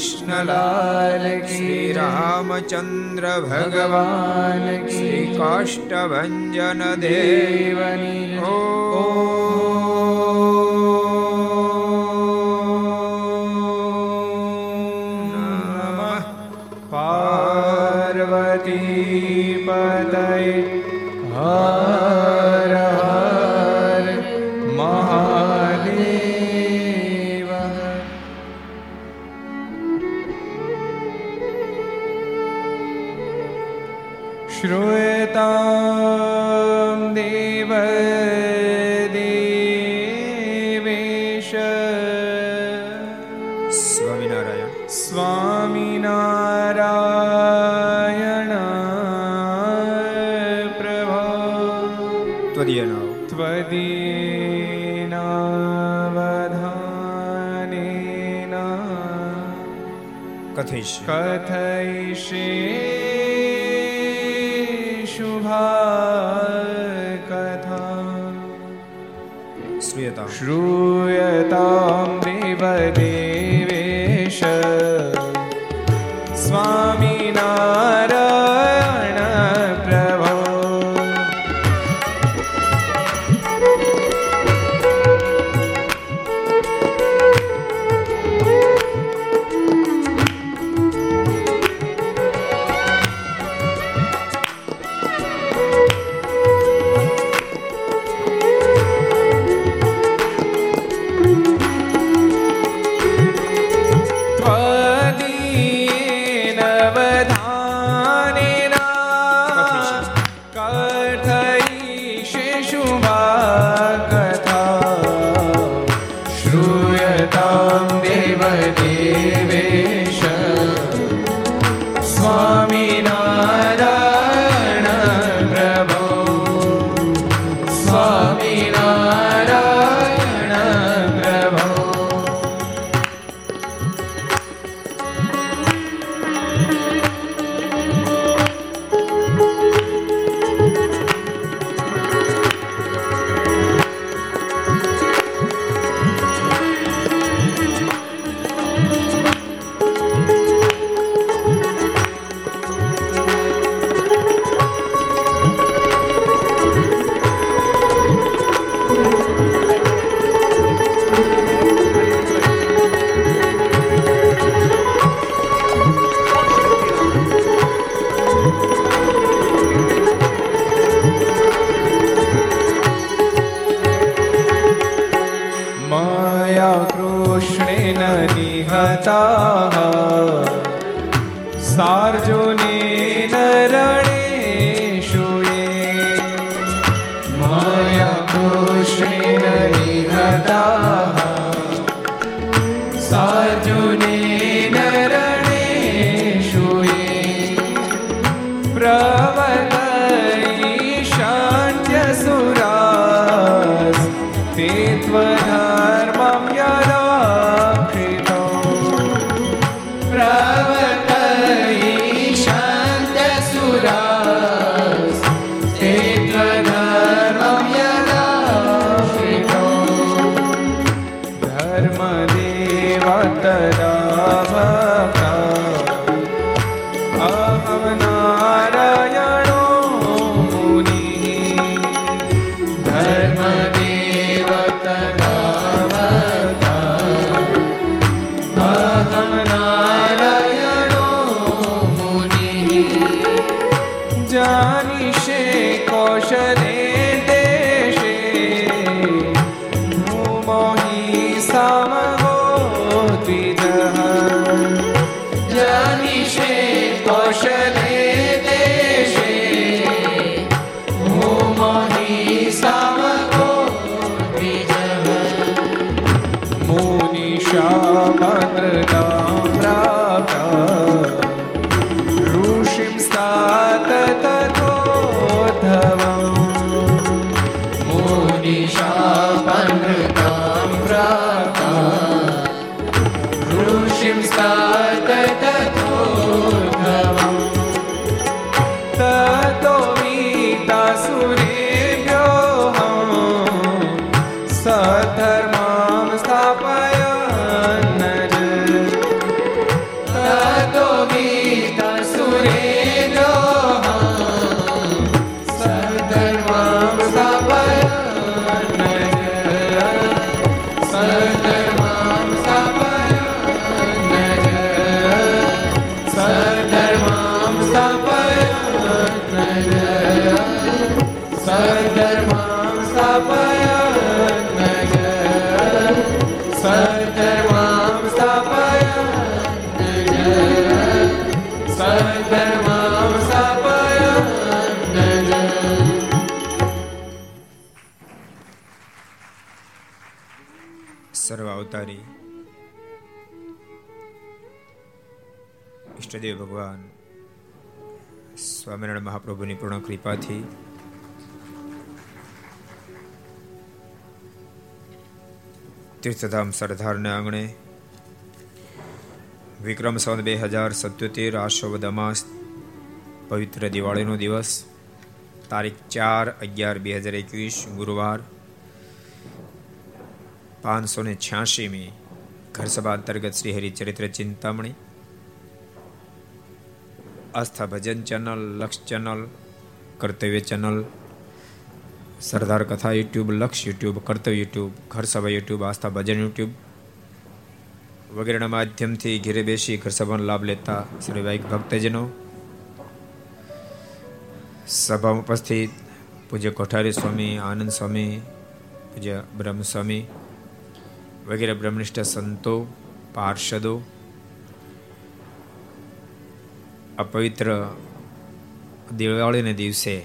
कृष्णलाल श्रीरामचन्द्र भगवान् श्रीकाष्ठभञ्जनदेवनि ओ त्वदीनावधानेन कथयिष्य कथयिषे शुभा कथा श्रूयता श्रूयतां विवदे निहताः सार्जुनेन સ્વામિનારાયણ મહાપ્રભુની પૂર્ણ કૃપાથી તીર્થધામ સરદારના આંગણે વિક્રમ સંવત બે હજાર સત્યોતેર આશોવદ અમાસ પવિત્ર દિવાળીનો દિવસ તારીખ ચાર અગિયાર બે હજાર એકવીસ ગુરુવાર પાંચસો ને છ્યાસીમી ઘરસભા અંતર્ગત Shri Haricharitra Chintamani Aastha Bhajan channel, Laksh channel, Kartavya channel, Sardar Katha YouTube, Laksh YouTube, Kartavya YouTube, Gharsabha YouTube, Aastha Bhajan YouTube વગેરેના માધ્યમથી ઘેરે બેસી ઘરસભાનો લાભ લેતા શ્રી વાઇક ભક્તજનો. સભામાં ઉપસ્થિત, પૂજ્ય કોઠારી સ્વામી, આનંદ સ્વામી, પૂજ્ય બ્રહ્મસ્વામી વગેરે બ્રહ્મનિષ્ઠ સંતો, પાર્ષદો આ પવિત્ર દિવાળીને દિવસે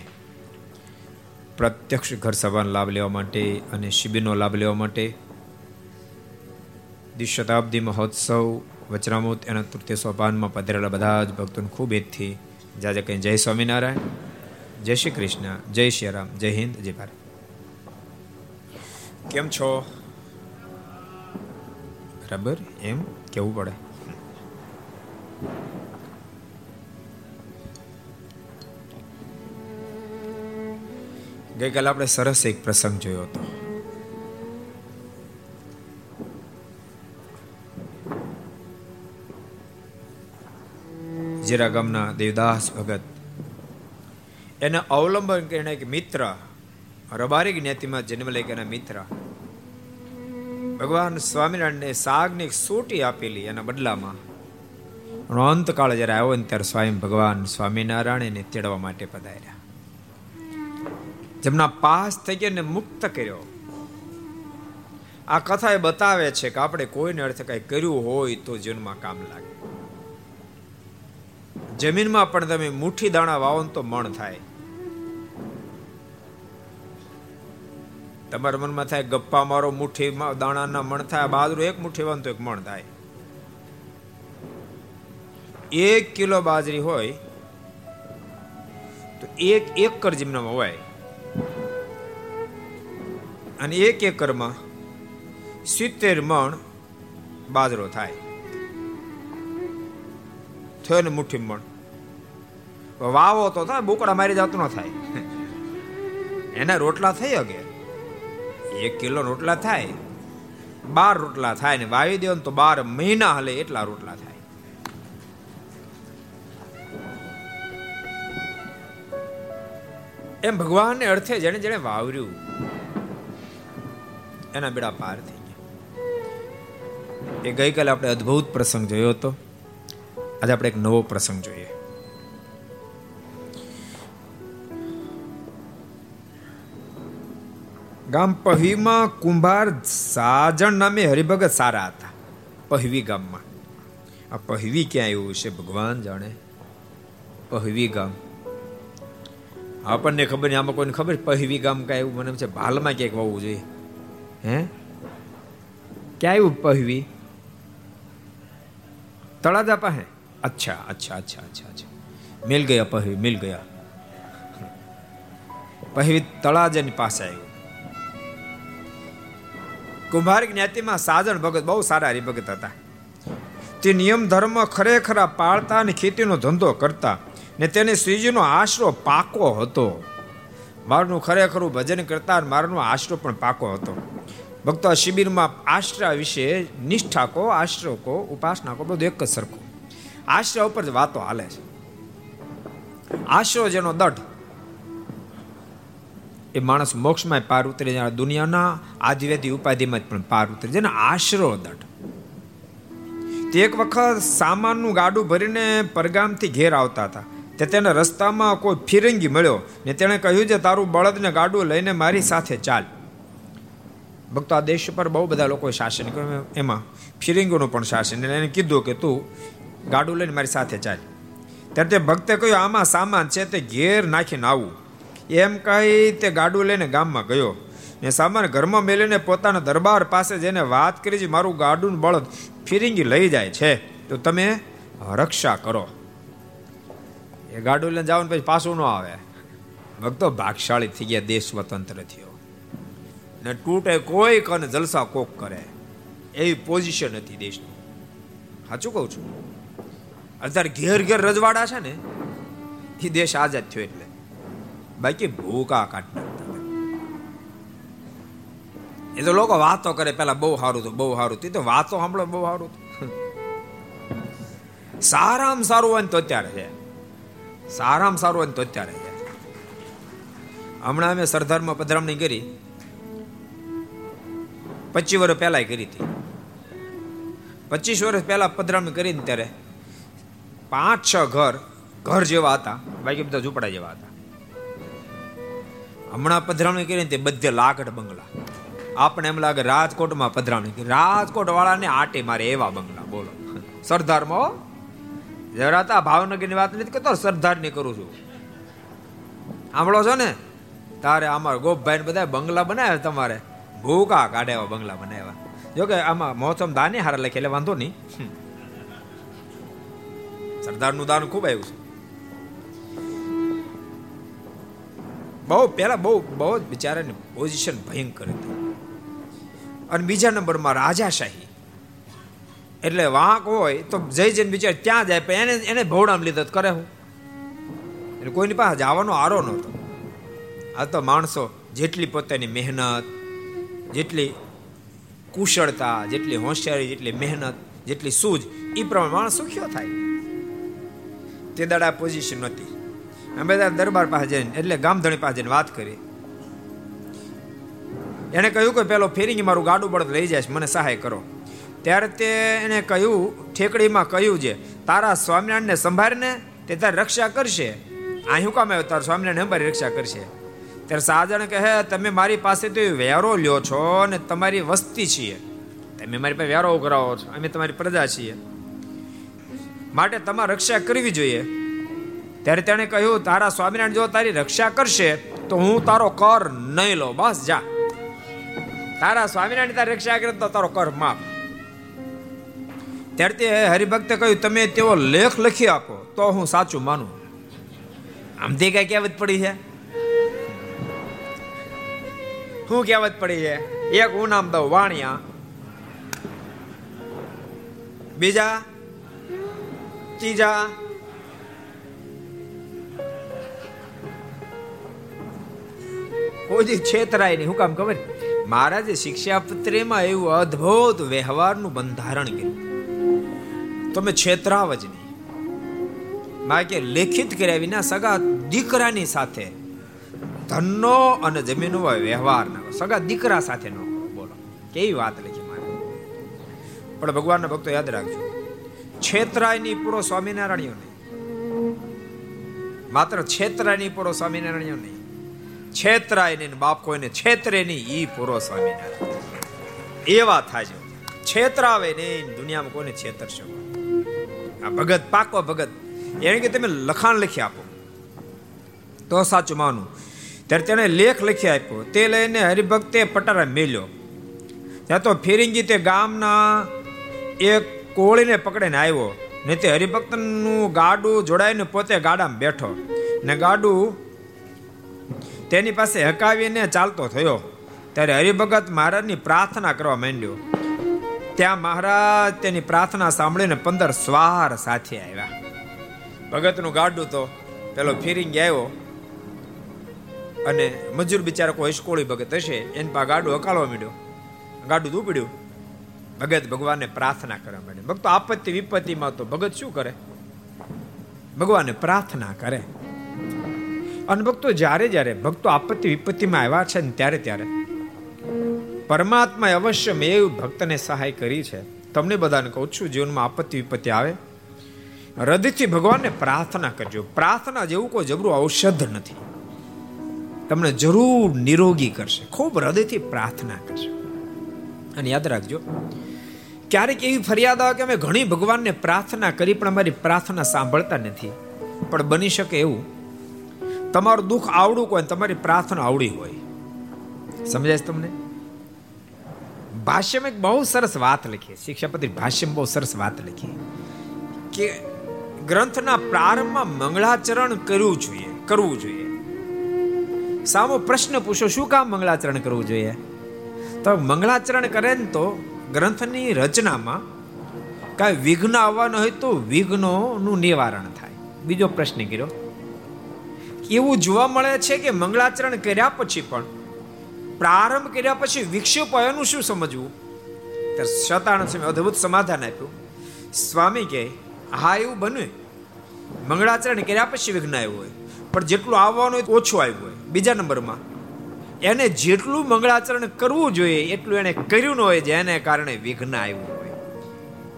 પ્રત્યક્ષ ઘર સભાનો લાભ લેવા માટે અને શિબિરનો લાભ લેવા માટે દ્વિશતાબ્દી મહોત્સવ વચનામૃત એના તૃતીય સોપાનમાં પધરેલા બધા જ ભક્તોને ખૂબ એજથી જાજે કહે જય સ્વામિનારાયણ, જય શ્રી કૃષ્ણ, જય શ્રી રામ, જય હિન્દ, જય ભારત. કેમ છો? બરાબર? એમ? કેવું પડે? ગઈકાલે આપણે સરસ એક પ્રસંગ જોયો હતો. જીરા ગામના દેવદાસ ભગત, એને અવલંબન કરીને એક મિત્ર, રબારી જ્ઞાતિમાં જન્મ લઈ ગયા મિત્ર, ભગવાન સ્વામિનારાયણને સાગની સોટી આપેલી એના બદલામાં. અંતકાળ જ્યારે આવ્યો ને ત્યારે સ્વયં ભગવાન સ્વામિનારાયણ એને તેડવા માટે પધાર્યા. જેમના પાસ થઈ ગયા ને મુક્ત કર્યો. આ કથા એ બતાવે છે કે આપણે કોઈને અર્થે કઈ કર્યું હોય તો જીવનમાં કામ લાગે. જમીનમાં પણ તમે મુઠ્ઠી દાણા વાવો તો મણ થાય. તમારા મનમાં થાય ગપ્પા મારો, મુઠ્ઠી દાણાના મણ થાય બાજરો એક મુઠ્ઠી વાવ તો એક મણ થાય. એક કિલો બાજરી હોય તો એક એકર જમીનમાં હોય અને એક એકરમાં સિત્તેર મણ બાજરો થાય. થયો ને મુઠ્ઠી મણ. વાવો તો થાય, બોકડા મારી જતું ન થાય. એના રોટલા થઈ અગે. એક કિલો રોટલા થાય. બાર રોટલા થાય ને વાવી દેવો તો બાર મહિના હલે એટલા રોટલા થાય. એમ ભગવાનને અર્થે જેને જેને વાવર્યું. એના બેડા પાર થઈ ગયા. એ ગઈકાલે આપણે અદ્ભુત પ્રસંગ જોયો હતો. આજે આપણે એક નવો પ્રસંગ જોઈએ. ગામ પહવીમાં કુંભાર સાજણ નામે હરિભગત સારા હતા, પહવી ગામમાં. આ પહવી ક્યાં આવ્યું છે ભગવાન જાણે? પહવી ગામ. આપણને ખબર નહીં, આમાં કોઈને ખબર? પહવી ગામ કાંઈ એવું મને છે, ભાલમાં ક્યાંક વાવવું જોઈએ. હે? ક્યાં આવ્યું પહેવી? તળાજા પાસે? અચ્છા અચ્છા અચ્છા અચ્છા અચ્છા. મિલ ગયા પહેવી, મિલ ગયા. પહેવી તળાજાની પાસે આવ્યું કુંભાર જ્ઞાતિમાં સાજણ ભગત બહુ સારા હરિભગત હતા. તે નિયમ ધર્મ ખરેખર પાળતા અને ખેતીનો ધંધો કરતા ને તેને શ્રીજીનો આશરો પાકો હતો. મારનું ખરેખરું ભજન કરતા મારનો આશરો પણ પાકો હતો. ભક્તો શિબિરમાં આશ્રા વિશે નિષ્ઠા કો આશ્રો કો ઉપાસના કો બધું એક જ સરખું. આશ્રય ઉપર જ વાતો હાલે છે. આશરો જેનો દઢ એ માણસ મોક્ષમાં પાર ઉતરે દુનિયાના આદિવેદી ઉપાધિમાં જ પણ પાર ઉતરે જેને આશરો દઢ. તે એક વખત સામાનનું ગાડું ભરીને પરગામથી ઘેર આવતા હતા. તે તેને રસ્તામાં કોઈ ફિરંગી મળ્યો ને તેણે કહ્યું છે તારું બળદને ગાડું લઈને મારી સાથે ચાલ. ભક્તો, આ દેશ પર બહુ બધા લોકો શાસન કર્યું. એમાં ફિરંગીનું પણ શાસન. એને કીધું કે તું ગાડું લઈને મારી સાથે ચાલ. ત્યારે તે ભક્તે કહ્યું, આમાં સામાન છે, તે ઘેર નાખીને આવું. એમ કહી તે ગાડું લઈને ગામમાં ગયો ને સામાન ઘરમાં મેલીને પોતાના દરબાર પાસે જઈને વાત કરી છે મારું ગાડું બળદ ફિરિંગી લઈ જાય છે, તો તમે રક્ષા કરો. એ ગાડું લઈને જાવ પછી પાછું ન આવે. ભક્તો ભાગશાળી થઈ ગયા, દેશ સ્વતંત્ર થયો. ને તૂટે કોઈ કને, જલસા કોક કરે. એવી પોઝિશન હતી દેશની. સાચું કહું છું. અત્યારે ઘેર ઘેર રજવાડા છે ને, એ દેશ આઝાદ થયો એટલે. બાકી ભૂકા કાઢ એ તો લોકો વાતો કરે, પેલા બહુ સારું હતું, બહુ સારું હતું. તો વાતો સાંભળો બહુ સારું હતું. સારામાં સારું હોય ને તો અત્યારે છે. સારામાં સારું હોય તો અત્યારે હમણાં અમે સરદારમાં પધરામણી કરી. પચીસ વર્ષ પહેલા કરી હતી. પચીસ વર્ષ પહેલા પધરામણી કરીને ત્યારે પાંચ, છ ઘર ઘર જેવા હતા. બાકી બધા ઝૂંપડા જેવા હતા. હમણાં પધરામણી કરીને તે બધે લાકડ બંગલા. આપણે એમ લાગે, રાજકોટમાં પધરામણી કરી. રાજકોટ વાળાને આટે મારે એવા બંગલા, બોલો. સરદારમાં જરા હતા ભાવનગરની વાત નથી કરતો, સરદારની કરું છું. સાંભળો છો ને? તારે અમારા ગોપભાઈ બધા બંગલા બનાવ્યા તમારે. ભૂકા કાઢે એવા બંગલા બનાવ્યા. જો કે આમાં મોસમ દાને હારા લખે, એટલે વાંધો નહીં. સરદારનું દાન ખૂબ આવ્યું છે. બહુ, પહેલા બહુ બહુ જ બિચારાની પોઝિશન ભયંકર હતી. અને બીજા નંબરમાં રાજાશાહી. એટલે વાંક હોય તો જઈ જઈને બિચાર ત્યાં જાય? પણ એને એને ભવડામ લીધો કરે હું. એટલે કોઈની પાસે જવાનો આરો નહોતો. આ તો માણસો જેટલી પોતાની મહેનત, જેટલી કુશળતા, જેટલી હોશિયારી, જેટલી મહેનત, જેટલી સૂઝ એ પ્રમાણે માણસ સુખ્યો થાય. તે દાડા પોઝિશન નહોતી. અમે બધા દરબાર પાસે જઈને, એટલે ગામધણી પાસે જઈને વાત કરી. એણે કહ્યું કે પેલો ફેરિંગ મારું ગાડું બળદ લઈ જાય મને સહાય કરો. ત્યારે તે એને કહ્યું, ઠેકડીમાં કહ્યું છે, તારા સ્વામિનારાયણને સંભાળને તે તારી રક્ષા કરશે. આ શું કામ આવ્યો? તારા સ્વામિનારાયણ અમારી રક્ષા કરશે. ત્યારે સાજણ કહે તમે મારી પાસેથી વેરો લ્યો છો અને તમારી વસ્તી છીએ. તમે મારી પાસે વેરો કરાવો છો. અમે તમારી પ્રજા છીએ. માટે તમારે રક્ષા કરવી જોઈએ. ત્યારે તેણે કહ્યું, તારા સ્વામિનારાયણ જો તારી રક્ષા કરશે, તો હું તારો કર નહીં લો બસ, જા. તારા સ્વામિનારાયણ તારી રક્ષા કરે તો તારો કર માફ. ત્યારે તે હરિભક્તે કહ્યું, તમે તેવો લેખ લખી આપો, તો હું સાચું માનું. આમ તે કઈ કહેવત પડી છે? શું કહેવત પડી છે? એક હું નામ દઉં, વાણિયા. બીજા? ત્રીજા? કોઈ છેતરાય નહીં, હું કામ ખબર? મહારાજે શિક્ષાપત્રીમાં એવું અદ્ભુત વ્યવહારનું બંધારણ કર્યું. તમે છેતરાવ જ નહીં. બાકી લેખિત કર્યા વિના સગા દીકરાની સાથે ધનનો અને જમીનનો વ્યવહાર ના સગા દીકરા સાથે નો બોલો. કેવી વાત લખી મારે. પણ ભગવાનના ભક્તો યાદ રાખજો. છેતરાયની પૂરો સ્વામિનારાયણ નહીં. માત્ર છેતરાયની પૂરો સ્વામિનારાયણ નહીં. છેતરાય નહીં બાપ કોઈને છેતરે નહીં, ઈ પૂરો સ્વામિનારાયણ. એવા થાજો છેતરાવે નહીં, દુનિયામાં કોઈને છેતરશો આ ભગત પાકો ભગત. એને કે તમે લખાણ લખી આપો. તો સાચું માનું. ત્યારે તેણે લેખ લખી આપ્યો. તે લઈને હરિભક્તે પટારા મેલ્યો. ત્યાં તો ફિરિંગી તે ગામના એક કોળીને પકડીને આવ્યો. ને તે હરિભક્તનું ગાડું જોડાઈને પોતે ગાડામાં બેઠો. ને ગાડું તેની પાસે હકાવીને ચાલતો થયો. ત્યારે હરિભગત મહારાજની પ્રાર્થના કરવા માંડ્યો. ત્યાં મહારાજ તેની પ્રાર્થના સાંભળીને પંદર સ્વાર સાથે આવ્યા. ભગતનું ગાડું તો પેલો ફિરિંગ આવ્યો અને મજૂર બિચારા કોઈ હિસકોળી ભગત હશે, એને પા ગાડું હકાળવા માંડ્યો. ગાડું ઉપડ્યું ભગત ભગવાનને પ્રાર્થના કરવા માંડ્યો. ભક્તો આપત્તિ વિપત્તિમાં તો ભગત શું કરે? ભગવાનને પ્રાર્થના કરે. અને ભક્તો જ્યારે જ્યારે ભક્તો આપત્તિ વિપત્તિમાં આવ્યા છે ને ત્યારે ત્યારે પરમાત્માએ અવશ્ય મેં ભક્તને સહાય કરી છે. તમને બધાને કહું છું, જીવનમાં આપત્તિ વિપત્તિ આવે. હૃદયથી ભગવાનને પ્રાર્થના કરજો. પ્રાર્થના જેવું કોઈ જબરું ઔષધ નથી. તમને જરૂર નિરોગી કરશે. ખૂબ હૃદયથી પ્રાર્થના કરશે. અને યાદ રાખજો, ક્યારેક એવી ફરિયાદ આવે કે અમે ઘણી ભગવાનને પ્રાર્થના કરી પણ અમારી પ્રાર્થના સાંભળતા નથી. પણ બની શકે એવું. તમારું દુઃખ આવડું કોઈ તમારી પ્રાર્થના આવડી હોય. સમજાય તમને? ભાષ્યમાં એક બહુ સરસ વાત લખી શિક્ષાપતિ ભાષ્યમાં બહુ સરસ વાત લખી કે ગ્રંથના પ્રારંભમાં મંગળાચરણ કરવું જોઈએ કરવું જોઈએ. સામો પ્રશ્ન પૂછો, શું કામ મંગળાચરણ કરવું જોઈએ? તો મંગળાચરણ કરે ને તો ગ્રંથની રચનામાં કાંઈ વિઘ્ન આવવાના હોય તો વિઘ્નોનું નિવારણ થાય. બીજો પ્રશ્ન કર્યો, એવું જોવા મળે છે કે મંગળાચરણ કર્યા પછી પણ પ્રારંભ કર્યા પછી વિક્ષેપ એનું શું સમજવું? ત્યારે શતાનંદ સ્વામી અદ્ભુત સમાધાન આપ્યું. સ્વામી કે હા, એવું બને મંગળાચરણ કર્યા પછી વિઘ્ન આવ્યું હોય. પણ જેટલું આવવાનું હોય ઓછું આવ્યું હોય. બીજા નંબરમાં, એને જેટલું મંગળાચરણ કરવું જોઈએ, એટલું એને કર્યું ન હોય જેને કારણે વિઘ્ન આવ્યું હોય.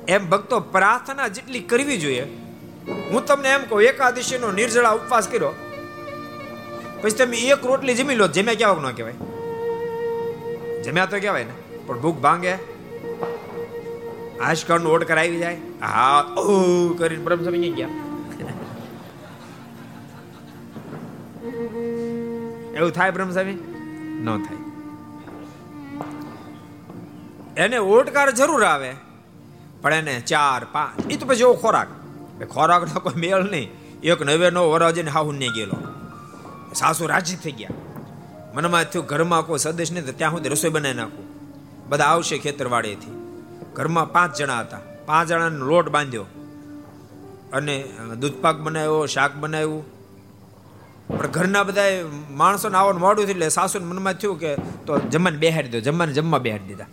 એમ ભક્તો પ્રાર્થના જેટલી કરવી જોઈએ, હું તમને એમ કહું, એકાદશીનો નિર્જળા ઉપવાસ કર્યો. પછી તમે એક રોટલી જમી લો જમ્યા કેવા ન કહેવાય. જમ્યા તો કહેવાય ને, પણ ભૂખ ભાંગે. આશકરનું ઓટ કરાવી જાય. હા ઓ કરીને બ્રહ્મ સમજી ગયા. એવું થાય બ્રહ્મસ્વામી ન થાય. એને ઓટકાર જરૂર આવે, પણ એને ચાર, પાંચ એ તો પછી એવો ખોરાક. ખોરાકનો કોઈ મેળ નહીં. એક નવે નો વરાજીને હાહુ ને ગયેલો. સાસુ રાજી થઈ ગયા. મનમાં થયું, ઘરમાં કોઈ સદસ્ય નહીં ત્યાં સુધી રસોઈ બનાવી નાખું. બધા આવશે ખેતરવાડીએથી. ઘરમાં પાંચ જણા હતા. પાંચ જણાનો લોટ બાંધ્યો અને દૂધપાક બનાવ્યો, શાક બનાવ્યું. પણ ઘરના બધા માણસોને આવવાનું મોડું થયું એટલે સાસુને મનમાં થયું કે, તો જમવાને બેહાડી દો, જમવાને જમવા બેહાડી દીધા.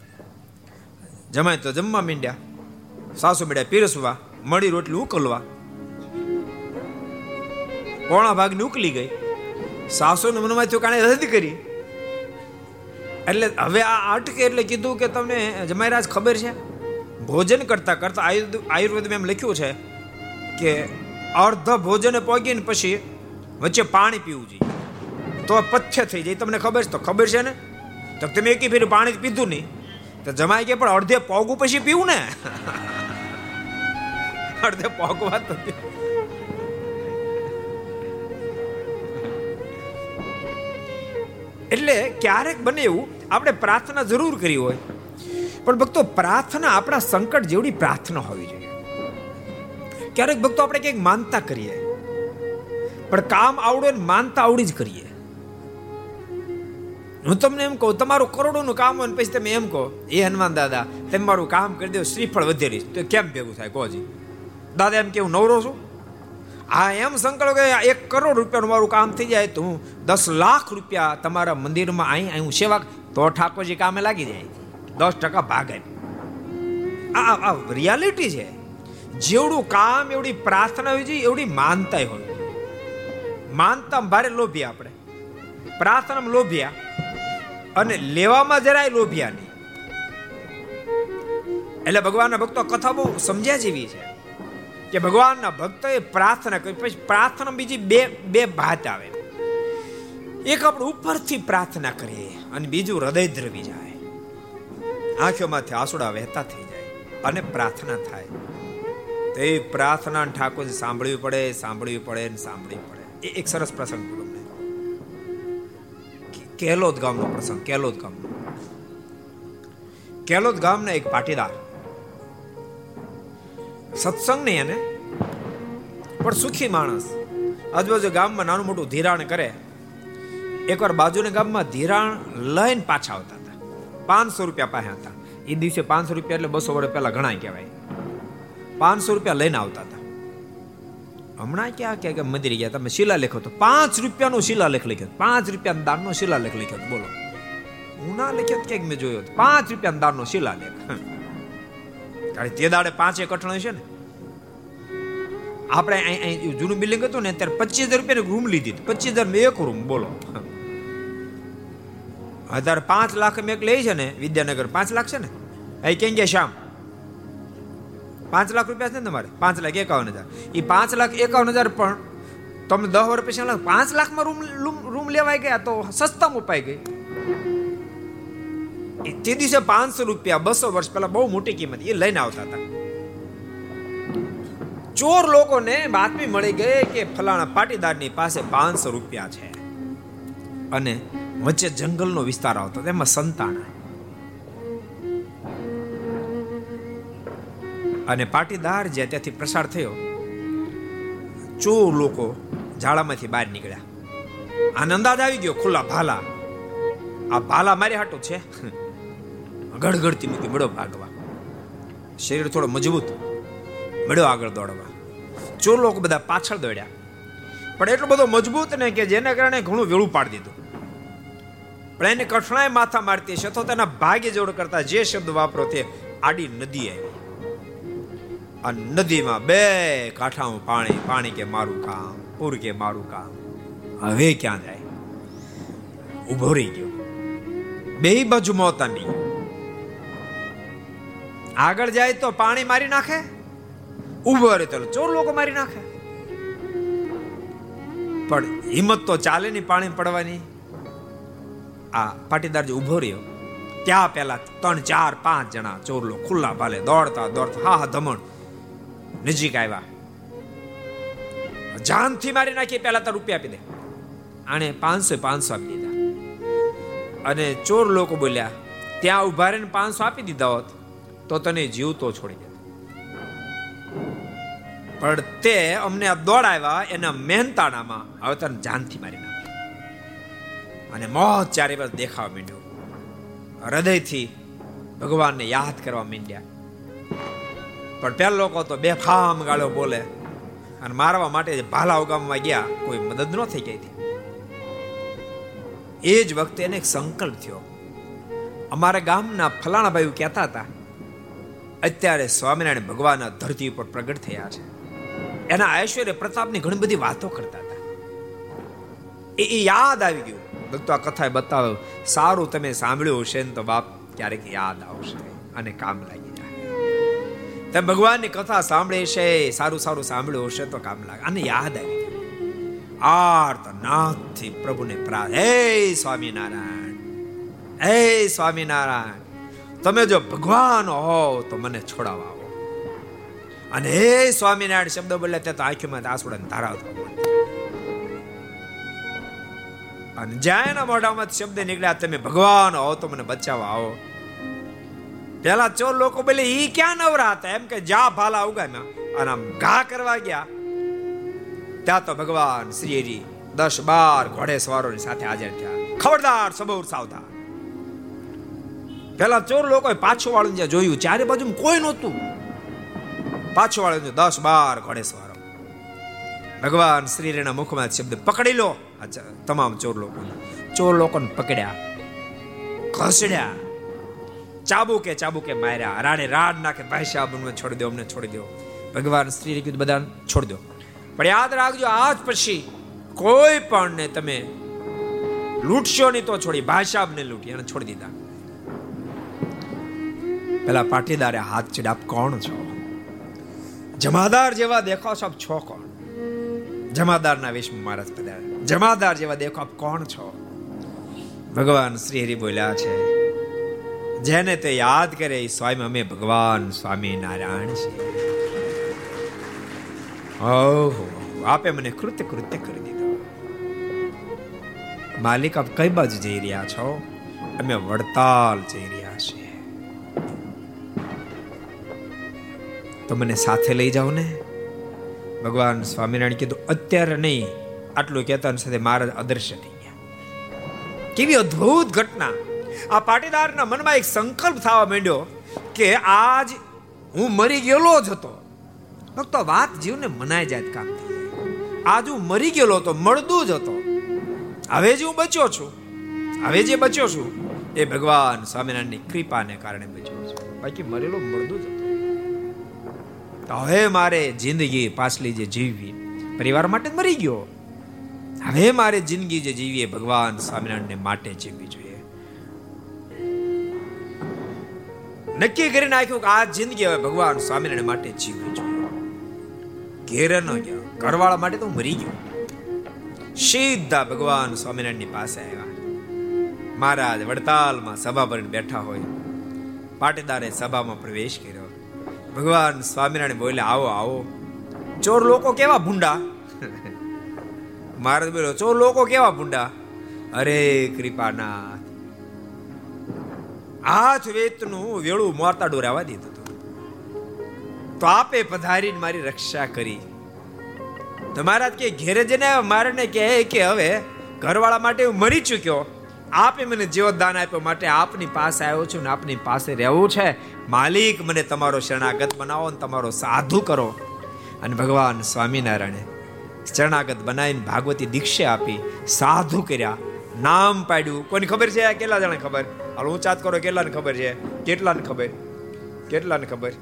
જમાય તો જમવા મીંડ્યા. સાસુ મીડ્યા પીરસવા, મળી રોટલી ઉકલવા. પોણા ભાગની ઉકલી ગઈ. સાસુને મનમાં થયું કાણે રદ કરી. એટલે હવે આ અટકે એટલે કીધું કે તમને જમાઈરાજ ખબર છે? ભોજન કરતા કરતા આયુર્વેદમાં એમ લખ્યું છે કે અર્ધ ભોજન પોગીને પછી વચ્ચે પાણી પીવું જોઈએ. તો પથ્ય થઈ જાય. તમને ખબર છે? તો ખબર છે ને? તો તમે એકી ફેર પાણી પીધું નહીં. તો જમાઈ કે પણ અડધે પોગું પછી પીવું ને? અડધે પોગવા તો એટલે ક્યારેક બને એવું આપણે પ્રાર્થના જરૂર કરી હોય. પણ ભક્તો, પ્રાર્થના આપણા સંકટ જેવડી પ્રાર્થના હોવી જોઈએ. ક્યારેક ભક્તો આપણે કંઈક માનતા કરીએ. પણ કામ આવડે ને માનતા આવડી જ કરીએ. હું તમને એમ કહું, તમારું કરોડોનું કામ હોય ને પછી તમે એમ કહો, એ હનુમાન દાદા, તમે મારું કામ કરી દો, શ્રીફળ વધેરીશ તો કેમ ભેગું થાય? કોજી દાદા એમ કે, હું નવરો છું. આ એમ સંકલ્પ કે એક કરોડ રૂપિયાનું મારું કામ થઈ જાય તો હું દસ લાખ રૂપિયા તમારા મંદિરમાં અહીં અહીં હું સેવા તો ઠાકોરજી કામે લાગી જાય. દસ ટકા ભાગે આ આ રિયાલિટી છે. જેવડું કામ, એવડી પ્રાર્થના હોય છે, એવડી માનતા હોય. માનતા ભારે લોભ્યા આપણે. પ્રાર્થનામાં લોભ્યા. અને લેવામાં જરાય લોભ્યા નહીં. એટલે ભગવાનના ભક્તો કથા બહુ સમજ્યા જેવી છે. કે ભગવાનના ભક્તોએ પ્રાર્થના કરી. પછી પ્રાર્થના બીજી બે બે ભાત આવે. એક આપણે ઉપરથી પ્રાર્થના કરીએ અને બીજું હૃદય દ્રવી જાય. આંખોમાંથી આંસુડા વહેતા થઈ જાય અને પ્રાર્થના થાય. તે પ્રાર્થના ઠાકોર સાંભળવી પડે સાંભળવી પડે ને સાંભળવી પડે. એ એક સરસ પ્રસંગ કેલોદ ગામનો પ્રસંગ, કેલોદ ગામનો. કેલોદ ગામના એક પાટીદાર સત્સંગ નહીં એને. પણ સુખી માણસ. આજુબાજુ ગામમાં નાનું મોટું ધિરાણ કરે. એકવાર બાજુના ગામમાં ધિરાણ લઈને પાછા આવતા હતા. પાંચસો રૂપિયા પાસે હતા. એ દિવસે પાંચસો રૂપિયા એટલે બસો વર્ષ પહેલા ઘણા કહેવાય. પાંચસો રૂપિયા લઈને આવતા હતા. હમણાં ક્યાં ક્યાં કે મંદિર ગયા. તમે શિલાલેખ હતો પાંચ રૂપિયાનો શિલાલેખ લખ્યો પાંચ રૂપિયાના દાનનો શિલાલેખ લખ્યો બોલો. હું ના લખ્યો ક્યાંક મેં જોયો પાંચ રૂપિયાના દાનનો શિલાલેખ. કારણ તે દાડે પાંચે કઠણ છે ને. આપણે જૂનું બિલ્ડિંગ હતું ને ત્યારે પચીસ હજાર રૂપિયા રૂમ લીધી પચીસ હજાર એક રૂમ, બોલો. હજાર પાંચ લાખ મેં લે છે ને, વિદ્યાનગર પાંચ લાખ છે ને. અહીં કેમ ગયા શ્યામ પાંચ લાખ રૂપિયા છે ને તમારે? પાંચ લાખ એકાવન હજાર. એ પાંચ લાખ એકાવન હજાર પણ તમે દસ વર્ષ પછી પાંચ લાખમાં રૂમ રૂમ લેવાય ગયા તો સસ્તામાં ઉપાય ગઈ. તે દિવસે પાંચસો રૂપિયા, બસો વર્ષ પહેલા બહુ મોટી કિંમત, એ લઈને આવતા હતા. ચોર લોકોને બાતમી મળી ગઈ કે ફલાણા પાટીદારની પાસે પાંચસો રૂપિયા છે. અને વચ્ચે જંગલનો વિસ્તાર આવતો એમાં સંતાણા. અને પાટીદાર જે ત્યાંથી પ્રસાર થયો, ચોર લોકો ઝાડામાંથી બહાર નીકળ્યા. આનંદાજ આવી ગયો, ખુલ્લા ભાલા. આ ભાલા મારી હાટું છે. ગડગડતી મૂકી મળ્યો ભાગવા. શરીર થોડો મજબૂત. મળ્યો આગળ દોડવા. ચોર લોકો બધા પાછળ દોડ્યા. પણ એટલો બધો મજબૂત ને કે જેના કારણે ઘણું વેળું પાડી દીધું. પણ એને કઠણાઈ માથા મારતી છે તો તેના ભાગ્ય જોડ કરતા જે શબ્દ વાપરો તે આડી નદી આવી. આ નદીમાં બે કાંઠાઓ પાણી પાણી કે મારું કામ, પૂર કે મારું કામ. હવે ક્યાં જાય? ઊભો રહી ગયો. બે બાજુ મોતા નહીં આગળ જાય તો પાણી મારી નાખે? ઊભો રહે તો ચોર લોકો મારી નાખે? પણ હિંમત તો ચાલે નહીં પાણી પડવાની. આ પાટીદાર જે ઊભો રહ્યો, ત્યાં પેલા ત્રણ, ચાર, પાંચ જણા ચોર લોકો ખુલ્લા ભાલે દોડતા દોડતા, હા હા, ધમણ નજીક આવ્યા. જાનથી મારી નાખી પેલા તો રૂપિયા આપી દે. આને પાંચસો પાંચસો આપી દીધા. અને ચોર લોકો બોલ્યા, ત્યાં ઊભા રહીને પાંચસો આપી દીધા હોત. તો તને જીવતો છોડી દે. પણ તે અમને દોડાવ્યા એના મહેનતાણામાં હવે તને જાનથી મારી નાખ્યો અને મોત ચારે બાજુ દેખાવા માંડ્યો. હૃદયથી ભગવાનને યાદ કરવા માંડ્યા. પણ પેલા લોકો તો બેફામ ગાળો બોલે. અને મારવા માટે ભાલા ઉગામમાં ગયા, કોઈ મદદ ન થઈ ગઈ હતી. એ જ વખતે એને એક સંકલ્પ થયો. અમારા ગામના ફલાણા ભાઈ કહેતા હતા અત્યારે સ્વામિનારાયણ ભગવાન ધરતી ઉપર પ્રગટ થયા છે. એના ઐશ્વર્ય પ્રતાપની ઘણી બધી વાતો કરતા હતા. એ યાદ આવી ગયું. ભક્તો આ કથા બતાવ્યો સારું તમે સાંભળ્યું હશે ને તો બાપ ક્યારેક યાદ આવશે અને કામ લાગી જાય. તમે ભગવાનની કથા સાંભળી છે, સારું સારું સાંભળ્યું હશે તો કામ લાગે. અને યાદ આવી ગયું. આર્ત નાથથી પ્રભુને પ્રા હે સ્વામિનારાયણ! હે સ્વામિનારાયણ! તમે જો ભગવાન હો તો મને છોડાવવા આવો. અને હે સ્વામિનારાયણ શબ્દ બોલે તે તો આંખોમાં આંસુડાની ધારા અને જ્યાં એના મોઢામાં શબ્દ નીકળ્યા, તમે ભગવાન હો તો મને બચાવવા આવો. પેલા ચોર લોકો બોલે, ઈ ક્યાં નવરા હતા? એમ કે, જા ભાલા ઉગામ્યા. અને આમ ઘા કરવા ગયા. ત્યાં તો ભગવાન શ્રી હરી દસ બાર ઘોડે સવારોની સાથે હાજર થયા. ખબરદાર, સબૂર સાવધાન. પેલા ચોર લોકોએ પાછું વાળું જ્યાં જોયું, ચારે બાજુ કોઈ નહોતું. પાછું વાળું દસ બાર ઘોડે સવારો ભગવાન શ્રીના મુખમાં શબ્દ પકડી લો તમામ ચોર લોકો ચોર લોકોને પકડ્યા, ઘસડ્યા. ચાબુકે ચાબુકે માર્યા રાડે રાડ નાખે ભાઈ સાહેબ અમને છોડી દો, અમને છોડી દો. ભગવાન શ્રી કીધું, બધાને છોડી દો. પણ યાદ રાખજો, આજ પછી કોઈ પણ ને તમે લૂંટશો નહીં તો છોડી, ભાઈ સાહેબને લૂંટી એને છોડી દીધા. પેલા પાટીદારે હાથ ચડાપ કોણ છો? જમાદાર જેવા દેખો છો, આપ છો કોણ? જમાદારના વેશમાં મહારાજ પધાર્યા. જમાદાર જેવા દેખો, આપ કોણ છો? ભગવાન શ્રી હરિ બોલ્યા છે. જેને તે યાદ કરે, એ સ્વામી, અમે ભગવાન સ્વામી નારાયણ છીએ. ઓહો, આપે મને કૃત્ય કૃત્ય કરી દીધો. માલિક, આપ કઈ બાજુ જઈ રહ્યા છો? અમે વડતાલ જઈ રહ્યા તો મને સાથે લઈ જાઓ ને ભગવાન સ્વામિનારાયણ કીધું, અત્યારે નહીં. આટલું કહેતા સાથે મહારાજ અદૃશ્ય થઈ ગયા. કેવી અદ્ભુત ઘટના. આ પાટીદારના મનમાં એક સંકલ્પ થવા માંડ્યો કે આજ હું મરી ગયેલો જ હતો. ભક્તો, વાત જીવને મનાય જાય કામ આજ હું મરી ગયેલો હતો મળદું જ હતો. હવે જે હું બચ્યો છું, હવે જે બચ્યો છું, એ ભગવાન સ્વામિનારાયણની કૃપાને કારણે બચ્યો છું. બાકી મરેલો મળદું જ તો હવે મારે જિંદગી પાછલી જે જીવવી, પરિવાર માટે મરી ગયો. હવે મારે જિંદગી જે જીવીએ ભગવાન સ્વામિનારાયણને માટે જીવવી જોઈએ. નક્કી કરી નાખ્યું કે આ જિંદગી હવે ભગવાન સ્વામિનારાયણ માટે જીવવી જોઈએ. ઘેર ન ગયો, ઘરવાળા માટે તો મરી ગયો. સીધા ભગવાન સ્વામિનારાયણની પાસે આવ્યા. મહારાજ વડતાલમાં સભા ભરીને બેઠા હોય. પાટીદારે સભામાં પ્રવેશ કર્યો. ભગવાન સ્વામિનારાયણ બોલ્યા આવો આવો. ચોર લોકો કેવા ભૂંડા? મહારાજ બોલ્યો ચોર લોકો કેવા ભૂંડા? અરે, કૃપાનાથ. હાથ વેતનું વેળું મોરતા ડોરાવા દીધું હતું. તો આપે પધારીને મારી રક્ષા કરી. તો મહારાજ કે, ઘેરે જઈને મારને કહે કે હવે ઘરવાળા માટે હું મરી ચૂક્યો. આપે મને જીવતદાન આપ્યો માટે આપની પાસે આવ્યો છું ને આપની પાસે રહેવું છે. માલિક, મને તમારો શરણાગત બનાવો ને તમારો સાધુ કરો. અને ભગવાન સ્વામિનારાયણે શરણાગત બનાવીને ભાગવતી દીક્ષા આપી, સાધુ કર્યા. નામ પાડ્યું. કોની ખબર છે? કેટલા જણા ખબર? હાલ, હું ચાત કરો, કેટલાને ખબર છે? કેટલાને ખબર? કેટલાને ખબર?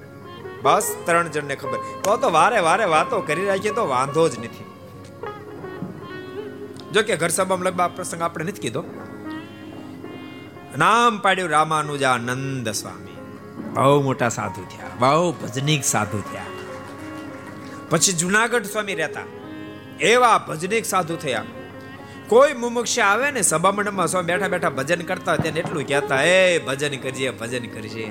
બસ, ત્રણ જણને ખબર. તો તો વારે વારે વાતો કરી રાખીએ, તો વાંધો જ નથી. જો કે ઘર સભામાં લગભગ આ પ્રસંગ આપણે નથી કીધો. નામ પાડ્યું રામાનુજાનંદ સ્વામી. બહુ મોટા સાધુ થયા, બહુ ભજનીક સાધુ થયા. પછી જુનાગઢ સ્વામી રહેતા, એવા ભજનીક સાધુ થયા. કોઈ મુમુક્ષ આવે ને સભા મંડળમાં સ્વામી બેઠા બેઠા ભજન કરતા તેને એટલું કહેતા, એ ભજન કરજે ભજન કરજે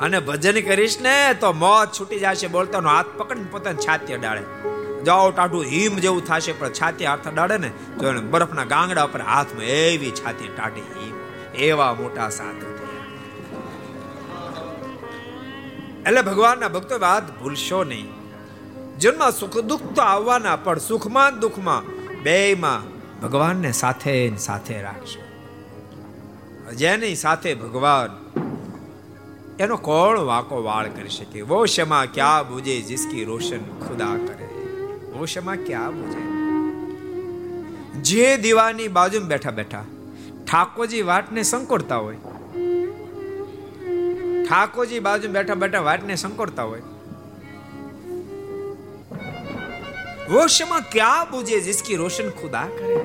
અને ભજન કરીશ ને તો મોત છૂટી જશે, બોલતાનો હાથ પકડીને પોતાની છાતી અડાડે જાઓ ટાઢું હિમ જેવું થશે, પણ છાતી હાથ અડાડે ને તો એને બરફના ગાંગડા ઉપર હાથમાં એવી છાતી ટાઢી હિમ. એવા મોટા સાધુ એટલે ભગવાનના ભક્તો વાત ભૂલશો નહીં. જન્મમાં સુખ દુઃખ તો આવવાના, પણ સુખમાં દુઃખમાં બેયમાં ભગવાનને સાથે સાથે રાખશો જેની સાથે ભગવાન એનો કોણ વાકો વાળ કરી શકે? વો શમા ક્યાં બુજે જિસકી રોશન ખુદા કરે? વો શમા ક્યાં બુજે? જે દીવાની બાજુમાં બેઠા બેઠા ઠાકોરજી વાટને સંકોડતા હોય. ઠાકોરજી બાજુ બેઠા બેઠા વાટને સંકોડતા હોય. વૃક્ષમાં ક્યાં બુજે જિસકી રોશન ખુદા કરે?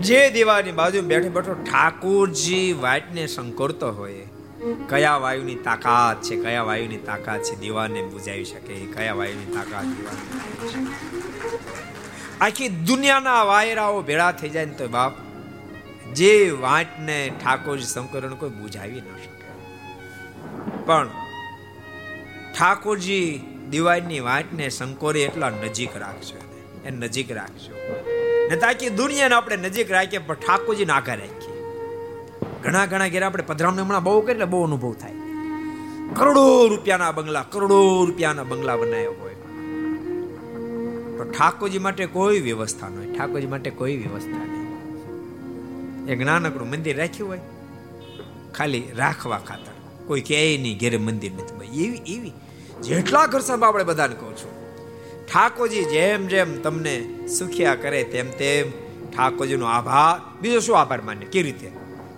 જે દીવાની બાજુ બેઠો બેઠો ઠાકોરજી વાટને સંકોડતો હોય, કયા વાયુની તાકાત છે, કયા વાયુની તાકાત છે, દીવાને બુજાવી શકે, કયા વાયુની તાકાત દીવાને આખી દુનિયાના વાયરાઓ ભેળા થઈ જાય ને તો બાપ જે વાંચને ઠાકોરજી સંકરણ કોઈ બુજાવી ન શકે. પણ ઠાકોરજી દિવાળીની વાંચને શંકોરે એટલા નજીક રાખશો એ નજીક રાખશો ને તાકી દુનિયાને આપણે નજીક રાખીએ, પણ ઠાકોરજી આગળ રાખીએ. ઘણા ઘણા ઘેર આપણે પધરામણી હમણાં બહુ કરીને બહુ અનુભવ થાય. કરોડો રૂપિયાના બંગલા, કરોડો રૂપિયાના બંગલા બનાવ્યો હોય. તો ઠાકોરજી માટે કોઈ વ્યવસ્થા નહીં ઠાકોરજી માટે કોઈ વ્યવસ્થા નહીં એક નાનકડું મંદિર રાખ્યું હોય, ખાલી રાખવા ખાતર. કોઈ કહે નહીં, ઘેરે મંદિર નથી એવી એવી. જેટલા ઘર સાહેબ આપણે બધાને કહું છું, ઠાકોરજી જેમ જેમ તમને સુખિયા કરે તેમ તેમ ઠાકોરજીનો આભાર. બીજો શું આભાર માન્ય? કેવી રીતે?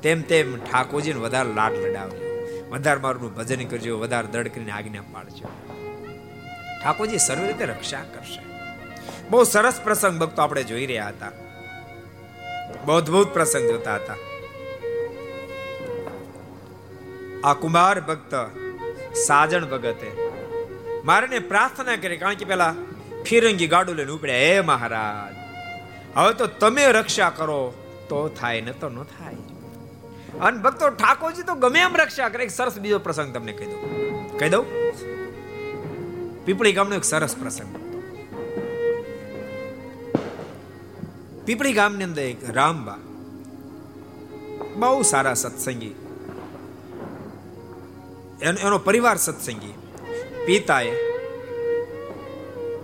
તેમ તેમ ઠાકોરજીને વધારે લાડ લડાવજો. વધારે મારું ભજન કરજો, વધારે દડ કરીને આજ્ઞા પાડજો ઠાકોરજી સર્વ રીતે રક્ષા કરશે. બહુ સરસ પ્રસંગ ભક્તો આપણે જોઈ રહ્યા હતા. અદભુત પ્રસંગ જોતા હતા. આ કુમાર ભક્ત સાજણ ભગતે મારે પ્રાર્થના કરી, કારણ કે પેલા ફિરંગી ગાડું લઈને ઉપડ્યા. હે મહારાજ, હવે તો તમે રક્ષા કરો, તો થાય, ન તો ન થાય. અને ભક્તો ઠાકોરજી તો ગમે એમ રક્ષા કરે. એક સરસ બીજો પ્રસંગ તમને કહી દઉં. કહી દઉં? પીપળી ગામનો એક સરસ પ્રસંગ. પીપળી ગામની અંદર એક રામબા. બહુ સારા સત્સંગી. એનો પરિવાર સત્સંગી. પિતાએ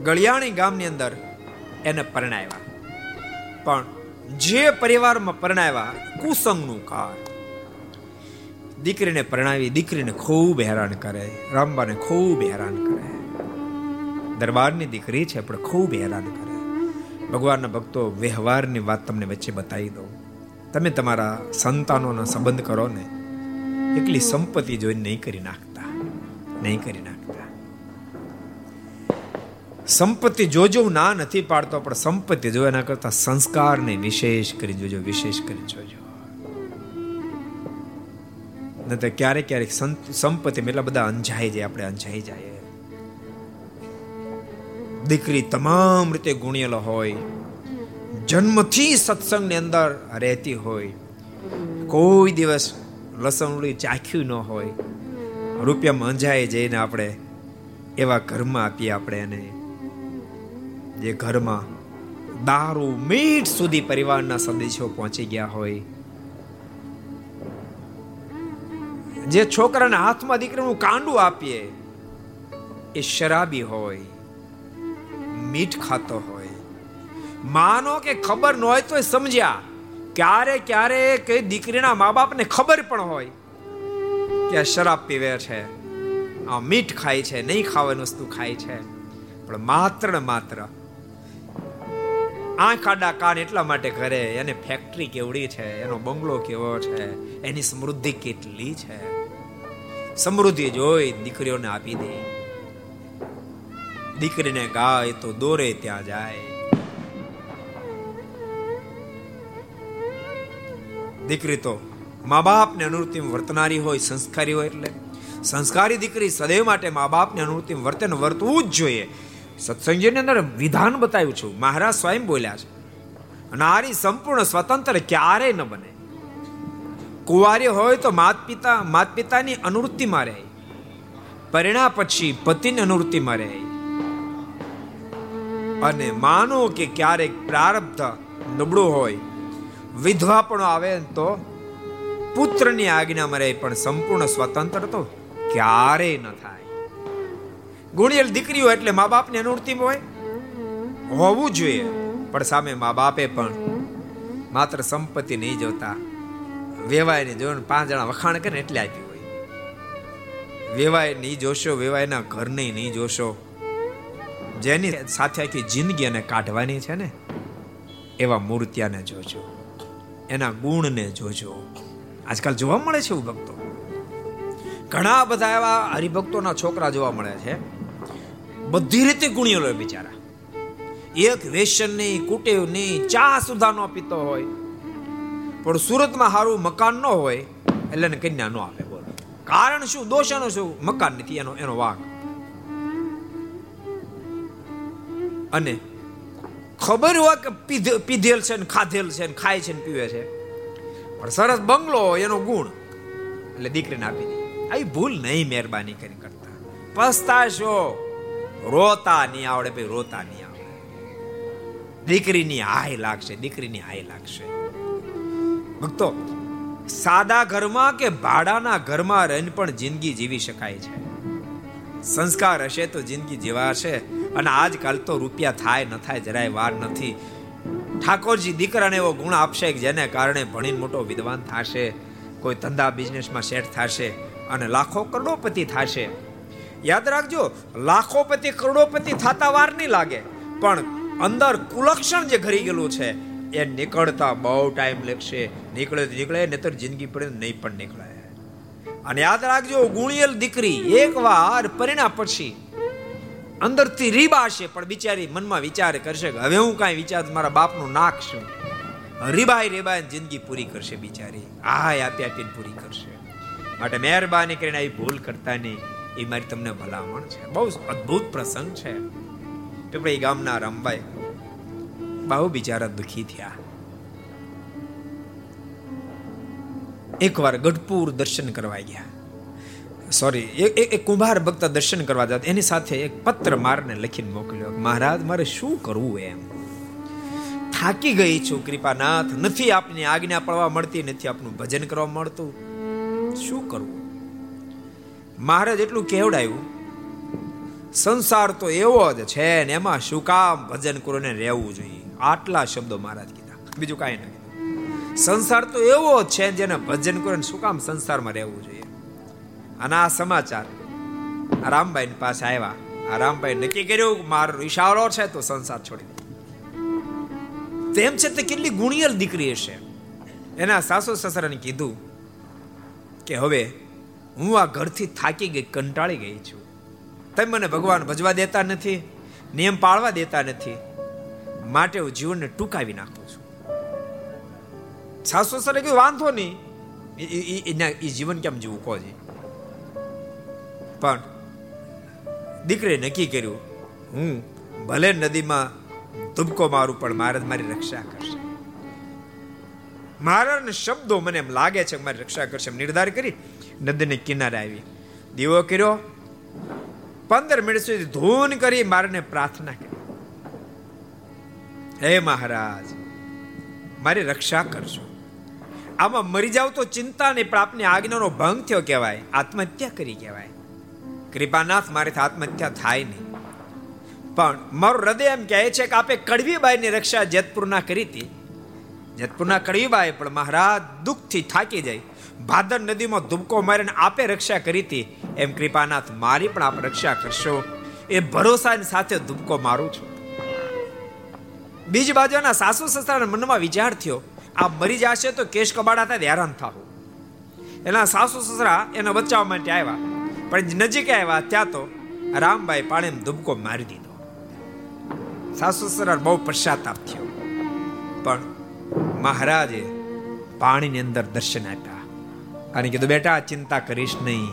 ગળિયાણી ગામની અંદર એને પરણાવ્યા. પણ જે પરિવારમાં પરણાવ્યા, કુસંગનું કાળ. દીકરીને પરણાવી, દીકરીને ખૂબ હેરાન કરે, રામબાને ખૂબ હેરાન કરે. દરબારની દીકરી છે, પણ ખૂબ હેરાન કરે. ભગવાનના ભક્તો વ્યવહારની વાત તમને વચ્ચે બતાવી દો તમે તમારા સંતાનોનો સંબંધ કરો ને એટલી સંપત્તિ જોઈને નહીં કરી નાખતા, નહીં કરી નાખતા. સંપત્તિ જોજો ના નથી પાડતો, પણ સંપત્તિ જો એના કરતા સંસ્કારને વિશેષ કરી જોજો, વિશેષ કરી જોજો. તો ક્યારેક ક્યારેક સંપત્તિ એટલા બધા અંજાઈ જાય, આપણે અંજાઈ જાય. દીકરી તમામ રીતે ગુણેલો હોય. જન્મથી સત્સંગની અંદર રહેતી હોય. કોઈ દિવસ લસણુડી ચાખ્યું ન હોય. રૂપિયા અંજાઈ જઈને આપણે એવા ઘરમાં આપીએ આપણે એને જે ઘરમાં દારૂ, મીઠ સુધી પરિવારના સદસ્યો પહોંચી ગયા હોય. જે છોકરાના હાથમાં દીકરીનું કાંડું આપીએ, એ શરાબી હોય. મીઠ ખાતો હોય. માનો કે ખબર ન હોય તો સમજ્યા. ક્યારે ક્યારે કે દીકરીના મા બાપને ખબર પણ હોય કે આ શરાબ પીવે છે. આ મીઠ ખાય છે, નહીં ખાવાની વસ્તુ ખાય છે. પણ માત્ર ને માત્ર આંખ, આડા, કાન એટલા માટે કરે એને ફેક્ટરી કેવડી છે, એનો બંગલો કેવો છે, એની સમૃદ્ધિ કેટલી છે. સમૃદ્ધિ જોઈ દીકરીઓને આપી દે. દીકરીને ગાય તો દોરે ત્યાં જાય. દીકરી તો મા બાપને અનુરૂતિ વર્તનારી હોય, સંસ્કારી હોય એટલે. સંસ્કારી દીકરી સદૈવ માટે મા બાપને અનુરૂતિ વર્તન વર્તવું જ જોઈએ. સત્સંગની અંદર વિધાન બતાવ્યું છું. મહારાજ સ્વયં બોલ્યા છે. નારી સંપૂર્ણ સ્વતંત્ર ક્યારેય ન બને. કુંવારી હોય તો માત પિતા માત પિતાની અનુવૃત્તિમાં રહે પરિણા પછી પતિની અનુવૃત્તિમાં રહે અને માનો કે ક્યારેક પ્રારબ્ધ નબળું હોય, વિધવા પણ આવે તો પુત્રની આજ્ઞામાં રહે, પણ સંપૂર્ણ સ્વતંત્ર તો ક્યારેય ન થાય. ગુણિયલ દીકરીઓ એટલે મા બાપને અનુવૃત્તિ હોય? હોવું જોઈએ, પણ સામે મા બાપે પણ માત્ર સંપત્તિ નહીં જોતા. વેવાયને જોઈને પાંચ જણા વખાણ કરે એટલે આપી હોય. વેવાય નહીં જોશો, વેવાયના ઘરને નહીં જોશો. જેની સાથે આખી જિંદગી એને કાઢવાની છે ને, એવા મૂર્તિયાને જોજો. એના ગુણને જોજો. આજકાલ જોવા મળે છે એવું ભક્તો? ઘણા બધા એવા હરિભક્તોના છોકરા જોવા મળે છે. બધી રીતે ગુણિયેલો બિચારા. એક વેસન નહીં, કુટેવ નહીં, ચા સુધા નો પીતો હોય. પણ સુરતમાં સારું મકાન ન હોય, એટલે કન્યા ન આપે, બોલો. કારણ શું? દોષ શું? મકાન નથી, એનો એનો વાંક. અને ખબર હોય કે પીધેલ છે ને ખાધેલ છે ને ખાય છે ને પીવે છે. પણ સરસ બંગલો એનો ગુણ. એટલે દીકરીને આપી દે આવી ભૂલ નહીં મહેરબાની કરી કરતા. પસ્તાશો. રોતા નહીં આવડે ભાઈ, રોતા નહીં આવડે. દીકરીની હાય લાગશે, દીકરીની હાય લાગશે. ભક્તો, સાદા ઘરમાં કે ભાડાના ઘરમાં રહીને પણ જિંદગી જીવી શકાય છે. સંસ્કાર હશે તો જિંદગી જીવાશે અને આજકાલ તો રૂપિયા થાય, ન થાય, જરાય વાર નથી. ઠાકોરજી દીકરાને એવો ગુણ આપશે કે જેને કારણે ભણીને મોટો વિદ્વાન થશે, કોઈ ધંધા બિઝનેસમાં સેટ થશે અને લાખો કરોડોપતિ થશે. યાદ રાખજો, લાખોપતિ કરોડોપતિ થતા વાર નહીં લાગે. પણ અંદર કુલક્ષણ જે ઘરી ગયેલું છે, એ નીકળતા બહુ ટાઈમ લેશે નીકળે નીકળે, નહીતર જિંદગી પડે નહીં પણ નીકળે. અને યાદ રાખજો, ગુણિયલ દીકરી એકવાર પરિણા પછી અંદરથી રીબાશે પણ બિચારી મનમાં વિચાર કરશે કે હવે હું કાંઈ વિચાર મારા બાપનું નાખશું રીબાઈ રીબાઈ જિંદગી પૂરી કરશે બિચારી. હાય આપી આપીને પૂરી કરશે. માટે મહેરબાની કરીને આવી ભૂલ કરતા નહીં એ મારી તમને ભલામણ છે. બહુ અદ્ભુત પ્રસંગ છે. પીપળી ગામના રમભાઈ બહુ બિચારા દુખી થયા. એકવાર ગઢપુર દર્શન કરવા ગયા. સોરી એક કુંભાર ભક્ત દર્શન કરવા જતા. એની સાથે એક પત્ર મારને લખીને મોકલ્યો. મહારાજ, મારે શું કરવું એમ? થાકી ગઈ છું, કૃપાનાથ. નથી આપની આજ્ઞા પડવા મળતી, નથી આપનું ભજન કરવા મળતું. શું કરવું? મહારાજ એટલું કેવડાયું સંસાર તો એવો જ છે ને એમાં શું કામ ભજન કરીને રહેવું જોઈએ? આટલા શબ્દો મહારાજ કીધા. બીજું કાંઈ નહીં સંસાર તો એવો છે જેને ભજન કરીને શું કામ સંસારમાં રહેવું જોઈએ? અને આ સમાચાર રામભાઈ પાસે આવ્યા. આ રામભાઈ નક્કી કર્યું મારો ઈશારો છે તો સંસાર છોડી તેમ છે તે કેટલી ગુણિયલ દીકરી હશે? એના સાસુ સસરાને કીધું કે હવે હું આ ઘરથી થાકી ગઈ, કંટાળી ગઈ છું. તમે મને ભગવાન ભજવા દેતા નથી, નિયમ પાળવા દેતા નથી. માટે હું જીવનને ટૂંકાવી નાખું. સાસુ સરે કઈ વાંધો નહીં. એ જીવન કેમ જીવું કહો છે. પણ દીકરીએ નક્કી કર્યું, હું ભલે નદીમાં ધુબકો મારું, પણ મહારાજ મારી રક્ષા કરશે. મહારાજના શબ્દો મને એમ લાગે છે મારી રક્ષા કરશે. નિર્ધાર કરી નદીને કિનારે આવી. દીવો કર્યો. પંદર મિનિટ સુધી ધૂન કરી મારને પ્રાર્થના કરી. હે મહારાજ, મારી રક્ષા કરજો. આમાં મરી જાવ તો ચિંતા નહીં પણ આપની આજ્ઞાનો ભંગ થયો કહેવાય. આત્મહત્યા કરી કહેવાય. કૃપાનાથ મારેથી આત્મહત્યા થાય નહીં. પણ મારું હૃદય એમ કહે છે કે આપે કડવીબાઈની રક્ષા જેતપુરના કરી હતી. જેતપુરના કડવીબાઈ પણ મહારાજ દુઃખથી થાકી જાય. ભાદર નદીમાં ધુબકો મારીને આપે રક્ષા કરી હતી. એમ કૃપાનાથ મારી પણ આપ રક્ષા કરશો. એ ભરોસાની સાથે ધુબકો મારું છું. બીજી બાજુના સાસુ સસરાના મનમાં વિચાર થયો. આ મરી જશે તો કેશ કબાડા થાય હેરાન થાવ એના સાસુ સસરા એના બચાવવા માટે આવ્યા. પણ નજીક આવ્યા ત્યાં તો રામભાઈ પાણી ધુબકો મારી દીધો. સાસુ સસરા બહુ પશ્ચાતાપ થયો. પણ મહારાજે પાણીની અંદર દર્શન આપ્યા અને કીધું, બેટા, ચિંતા કરીશ નહીં.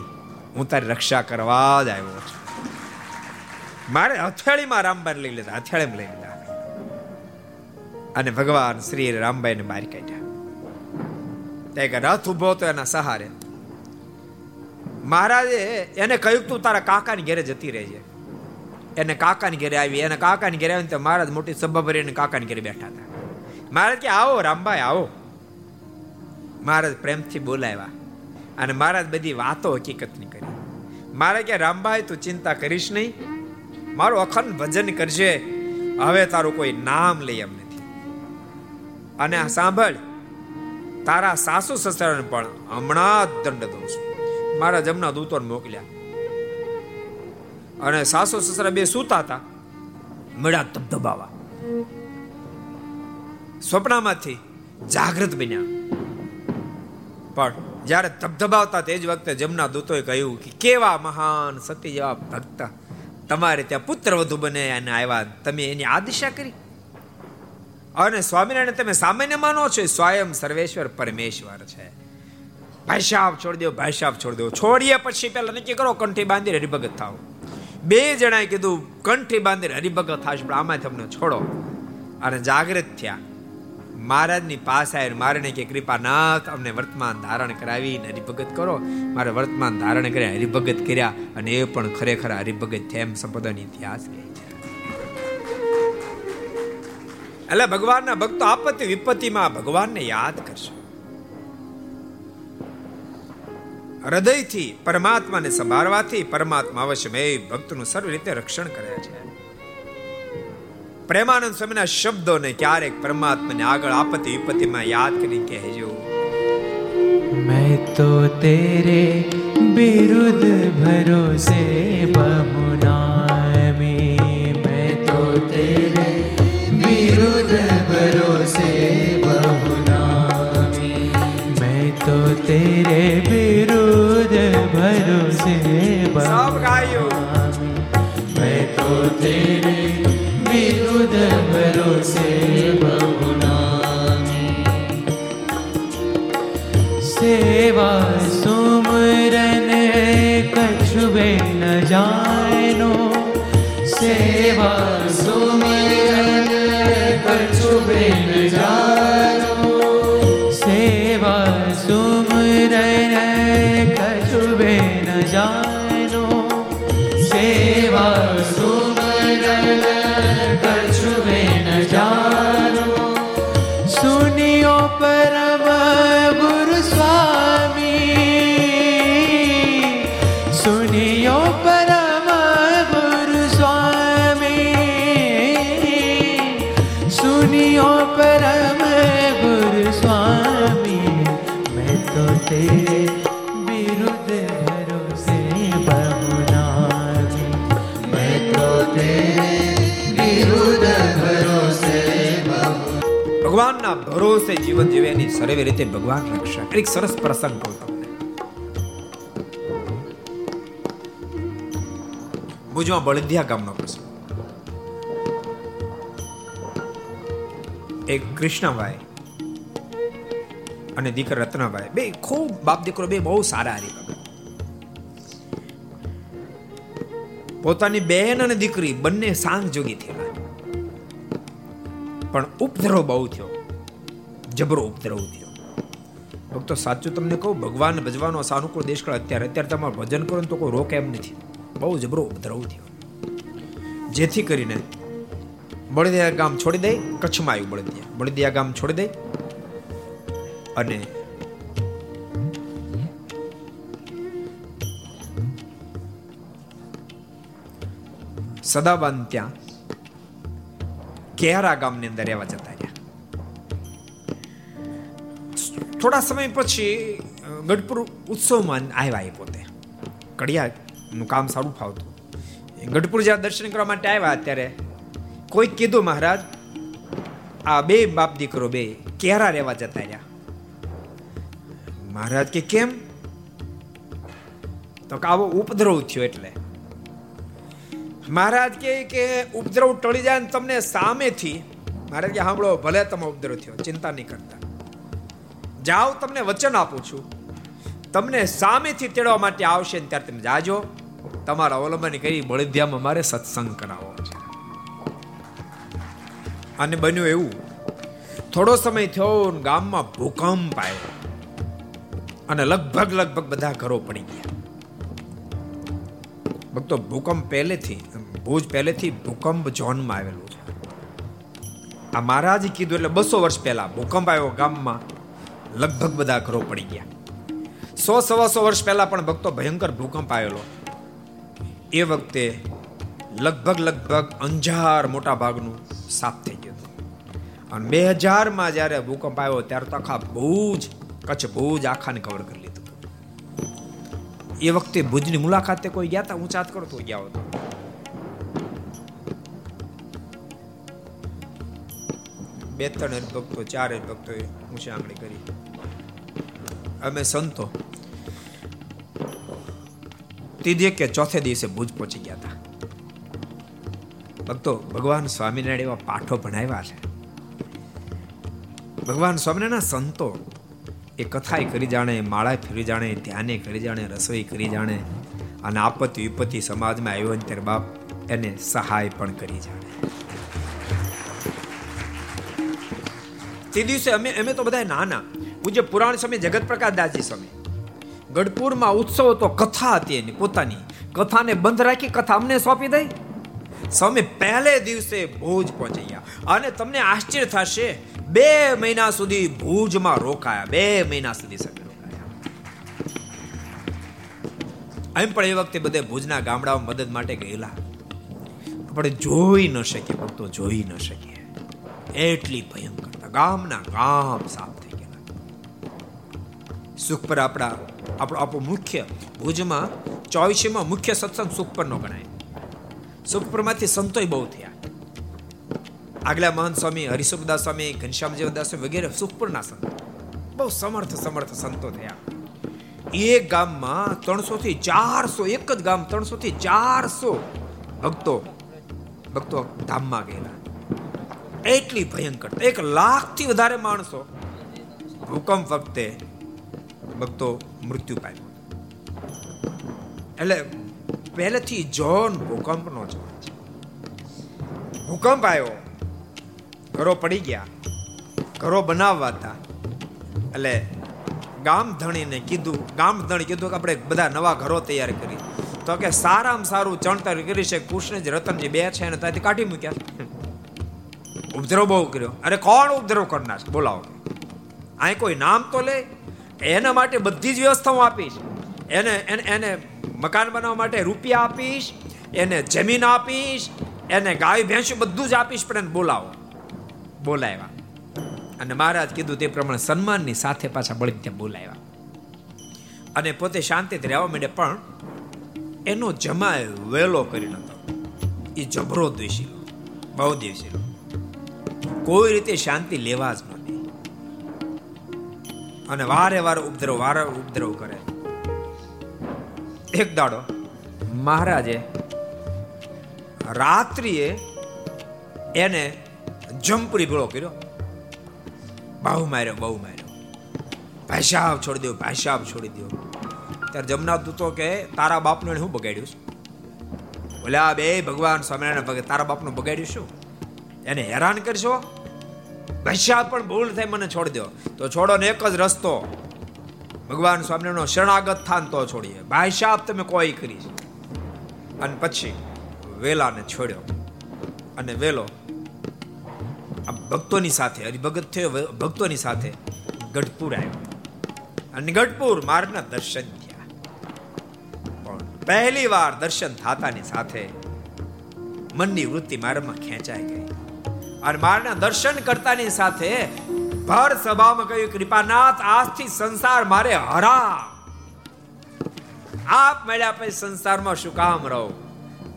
હું તારી રક્ષા કરવા જ આવ્યો છું. મારે હથેળીમાં રામબાઈ લઈ લીધા, હથેળીમાં લઈ લીધા. અને ભગવાન શ્રી રામભાઈને બહાર કાઢ્યા. એક રથ ઊભો હતો એના સહારે. મહારાજે એને કહ્યું તું તારા કાકાની ઘરે જતી રહેજે. એને કાકાની ઘરે આવી. એને કાકાની ઘેરે આવીને મહારાજ મોટી સભા ભરીને કાકાની ઘરે બેઠા હતા. મહારાજ કે, આવો રામભાઈ, આવો. મહારાજ પ્રેમથી બોલાવ્યા અને મહારાજ બધી વાતો હકીકતની કરી. મારે કે, રામભાઈ, તું ચિંતા કરીશ નહીં. મારું અખંડ ભજન કરજે. હવે તારું કોઈ નામ લઈ એમ નથી અને સાંભળ, તારા સાસુ સસરાને પણ હમણાં દંડ દઉં છું. મારા જમના દૂતોને મોકલ્યા. અને સાસુ સસરા બે સૂતા હતા, મળ્યા ધબધબાવા. સ્વપ્નમાંથી જાગૃત બન્યા. પણ જ્યારે ધબધબાવતા તે જ વખતે જમના દૂતોએ કહ્યું કે કેવા મહાન સતી જેવા ભક્ત તમારે ત્યાં પુત્ર વધુ બને અને આવ્યા. તમે એની આદિશા કરી. અને સ્વામિનારાયણ તમે સામાન્ય માનો છો સ્વયં સર્વેશ્વર પરમેશ્વર છે. ભાઈસાબ છોડી દો ભાઈસાબ છોડી દો. છોડીએ પછી પેલા નક્કી કરો, કંઠી બાંધી હરિભગત થાવ. બે જણાએ કીધું, કંઠી બાંધી હરિભગત થાશ, પણ આમાં તમને છોડો. અને જાગૃત થયા. મહારાજની પાસે આવીને મારે કે કૃપાનાથ અમને વર્તમાન ધારણ કરાવી હરિભગત કરો. મારે વર્તમાન ધારણ કર્યા, હરિભગત કર્યા, અને એ પણ ખરેખર હરિભગત થયા એમ સંપદાનો ઇતિહાસ કહે એટલે ભગવાનના ભક્તો આપત્તિ વિપત્તિમાં ભગવાનને યાદ કરશે હૃદયથી પરમાત્માને સંભાળવાથી પરમાત્મા અવશ્ય ભક્તનું સર્વ રીતે રક્ષણ કરે છે પ્રેમાનંદ સ્વામીના શબ્દોને ક્યારેક પરમાત્માને આગળ આપત્તિ વિપત્તિમાં યાદ કરી કહેજો मैं तो तेरे बिरुद भरोसे बहुनामी से बहुनामी मैं तो तेरे विरुद्ध भरोसे बहुनामी मैं तो तेरे विरुद्ध भरोसे बहुनामी सेवा सुमरन कछु न जानो सेवा ભરોસે જીવન જીવે એની સર્વે રીતે ભગવાન રક્ષા. એક સરસ પ્રસંગ કહું તમને. ભુજમાં બળદિયા ગામનો પ્રસંગ. એક કૃષ્ણભાઈ અને દીકરા રત્નાભાઈ, બે ખૂબ બાપ દીકરો, બે બહુ સારા હરિભગત પોતાની બહેન અને દીકરી બંને સાંગ જોગી થયેલા પણ ઉપદ્રવ બહુ થયો. જબરો ઉપદ્રવ થયો. ભક્તો, સાચું તમને કહું, ભગવાન ભજવાનો સાનુકૂળ દેશકાળ અત્યારે અત્યારે તમારે ભજન કરો તો કોઈ રોકે એમ નથી. બહુ જબરો ઉપદ્રવ થયો. જેથી કરીને બળદિયા ગામ છોડી દઈ, કચ્છમાં આવ્યું બળદિયા. બળદિયા ગામ છોડી દઈ અને સદાબાન ત્યાં કેરા ગામની અંદર રહેવા જતા થોડા સમય પછી ગઢપુર ઉત્સવમાં આવ્યા એ પોતે. કડિયાનું કામ સારું ફાવતું. ગઢપુર જ્યાં દર્શન કરવા માટે આવ્યા ત્યારે કોઈ કીધું મહારાજ, આ બે બાપ દીકરો બે કેરા રહેવા જતા રહ્યા? મહારાજ કે, કેમ? તો કે, આવો ઉપદ્રવ થયો એટલે. મહારાજ કહે કે ઉપદ્રવ ટળી જાય ને તમને સામેથી. મહારાજ કે સાંભળો ભલે તમે ઉપદ્રવ થયો, ચિંતા નહીં કરતા. જાઓ, તમને વચન આપું છું. તમને સામેથી તેડવા માટે આવશે ને ત્યારે તમે જાજો. તમારા અવલંબન કરી બળદિયામાં મારે સત્સંગ કરાવો છે. અને બન્યું એવું. થોડો સમય થયો ગામમાં ભૂકંપ આવ્યો. અને લગભગ લગભગ બધા ઘરો પડી ગયા. ભક્તો ભૂકંપ પહેલેથી, ભુજ પહેલેથી ભૂકંપ ઝોનમાં આવેલું છે. આ મહારાજે કીધું એટલે બસો વર્ષ પહેલા ભૂકંપ આવ્યો ગામમાં. લગભગ બધા ઘરો પડી ગયા. સો સવા સો વર્ષ પહેલા પણ ભક્તો ભયંકર ભૂકંપ આવેલો. એ વખતે લગભગ લગભગ અંજાર મોટા ભાગનું સાફ થઈ ગયું હતું. અને બે હજારમાં જ્યારે ભૂકંપ આવ્યો ત્યારે તો આખા ભુજ, કચ્છ ભુજ આખાને કવર કરી લીધું. એ વખતે ભુજની મુલાકાતે કોઈ ગયા હતા ઊંચાત કરતો ગયા હતો. બે ત્રણ ભક્તો ચાર ભક્તોએ ઊંચા આંગળી કરી. અમે સંતો. ત્રીજે કે ચોથે દિવસે ભુજ પહોંચી ગયા હતા. ભક્તો, ભગવાન સ્વામિનારાયણ એવા પાઠો ભણાવ્યા છે. ભગવાન સ્વામિનારાયણના સંતો એ કથાએ કરી જાણે માળા ફેરી જાણે, ધ્યાને કરી જાણે, રસોઈ કરી જાણે અને આપત્તિ, વિપત્તિ સમાજમાં આવ્યો ત્યારે બાપ એને સહાય પણ કરી જાણે. તે દિવસે અમે અમે તો બધા નાના. પૂજ્ય પુરાણ સમય જગત પ્રકાશ દાસજી સમય ગઢપુરમાં ઉત્સવ તો કથા હતી એની, પોતાની. કથાને બંધ રાખી કથા અમને સોંપી દઈ. સ્વામી પહેલે દિવસે ભુજ પહોંચ્યા અને તમને આશ્ચર્ય થશે, બે મહિના સુધી ભુજમાં રોકાયા. બે મહિના સુધી સમય રોકાયા. એમ પણ એ વખતે બધે ભુજના ગામડાઓ મદદ માટે ગયેલા. આપણે જોઈ ન શકીએ, ભક્તો જોઈ ન શકીએ. એટલી ભયંકર ગામના ગામ ગયેલા સુખ પર આપણા આપણો આપણો મુખ્ય ભુજમાં ચોવીસીમાં મુખ્ય સત્સંગ સુખપરનો ગણાય. સુખપરમાંથી સંતોય બહુ થયા. આગલા મહંત સ્વામી હરિસુખદાસ સ્વામી ઘનશ્યામ જીવદાસ વગેરે સુખપુરના સંત. બહુ સમર્થ સમર્થ સંતો થયા. એક ગામમાં ત્રણસો થી ચારસો, એક જ ગામ ત્રણસો થી ચારસો ભક્તો ભક્તો ધામમાં ગયેલા. એટલી ભયંકર, એક લાખથી વધારે માણસો ભૂકંપ વખતે ભક્તો મૃત્યુ પામ્યો. એટલે પહેલેથી જોન ભૂકંપનો જોન છે. ભૂકંપ આવ્યો, ઘરો પડી ગયા, ઘરો બનાવવા હતા. એટલે ગામ ધણીને કીધું, ગામ ધણી કીધું કે આપણે બધા નવા ઘરો તૈયાર કરી તો કે સારામાં સારું ચણતર કરી છે કૃષ્ણજી રતનજી બે છે અને ત્યાંથી કાઢી મૂક્યા. ઉપદ્રવ બહુ કર્યો. અરે કોણ ઉપદ્રવ કરનાર બોલાવો. અહીં કોઈ નામ તો લે? એના માટે બધી જ વ્યવસ્થા હું આપીશ. એને એને એને મકાન બનાવવા માટે રૂપિયા આપીશ, એને જમીન આપીશ, એને ગાય, ભેંસ બધું જ આપીશ, પણ એને બોલાવો. બોલાવ્યા. અને મહારાજ કીધું તે પ્રમાણે સન્માનની સાથે પાછા બળી ત્યાં બોલાવ્યા. અને પોતે શાંતિથી રહેવા માંડે પણ એનો જમાય વેલો કરી નતો એ જબરો દ્વેષી બહુ દ્વેષી કોઈ રીતે શાંતિ લેવા જ નહોતી અને વારે વારે ઉપદ્રવ વારે ઉપદ્રવ કરે. એક દાડો. મહારાજે. રાત્રિએ એને જમપુરી ભેળો કર્યો. બહુ માર્યો બહુ માર્યો. ભાષાબ છોડી દો ભાષાબ છોડી દો ત્યારે જમના દૂતો કે તારા બાપનું એને શું બગાડ્યું છે? બોલ્યા બે ભગવાન સ્વામિનારાયણ ભગત તારા બાપનું બગાડ્યું શું? એને હેરાન કરશો? ભાષાબ પણ ભૂલ થાય મને છોડી દો. તો છોડો ને એક જ રસ્તો. ભગવાન સ્વામિનારાયણનો શરણાગત થાન તો છોડીએ. ભાઈશાપ તમે કોઈ કરી છે? અને પછી વેલાને છોડ્યો. અને વેલો આ ભક્તોની સાથે, હરિભગત થયો ભક્તોની સાથે ગઢપુર આવ્યો. અને ગઢપુર મારના દર્શન થયા. પણ પહેલી વાર દર્શન થાતાની સાથે મનની વૃત્તિ મારામાં ખેંચાઈ ગઈ. અને મારના દર્શન કરતાની સાથે ભર સભામાં કહ્યું, કૃપાનાથ, આજથી સંસાર મારે હરા આપ મળ્યા પછી સંસારમાં શું કામ રહો?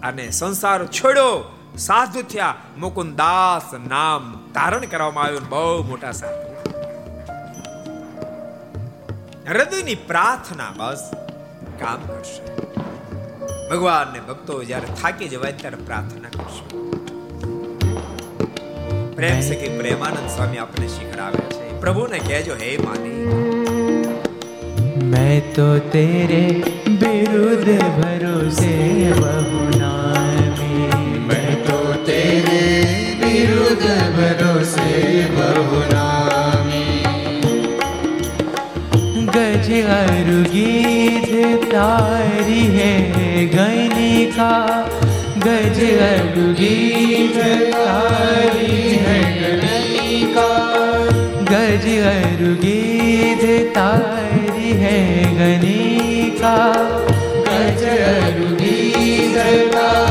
અને સંસાર છોડ્યો સાધુ થયા. મુકુંદાસ નામ ધારણ કરવામાં આવ્યું બહુ મોટા સાધુ. હૃદયની પ્રાર્થના બસ કામ કરશે. ભગવાનને ભક્તો જ્યારે થાકી જવાય ત્યારે પ્રાર્થના કરશે. પ્રેમ સખી પ્રેમાનંદ સ્વામી આપણે શીખડાવે છે પ્રભુને કહેજો હે માની मैं तो तेरे विरुद्ध भरोसे बहु नामी मैं तो तेरे विरुद्ध भरोसे बहुनामी गज अरु गीत तारी है गणिका गज अरु गीत तारी है गणिका गज अरु गीत तारी है गणिका गज अरु गीत सरकारी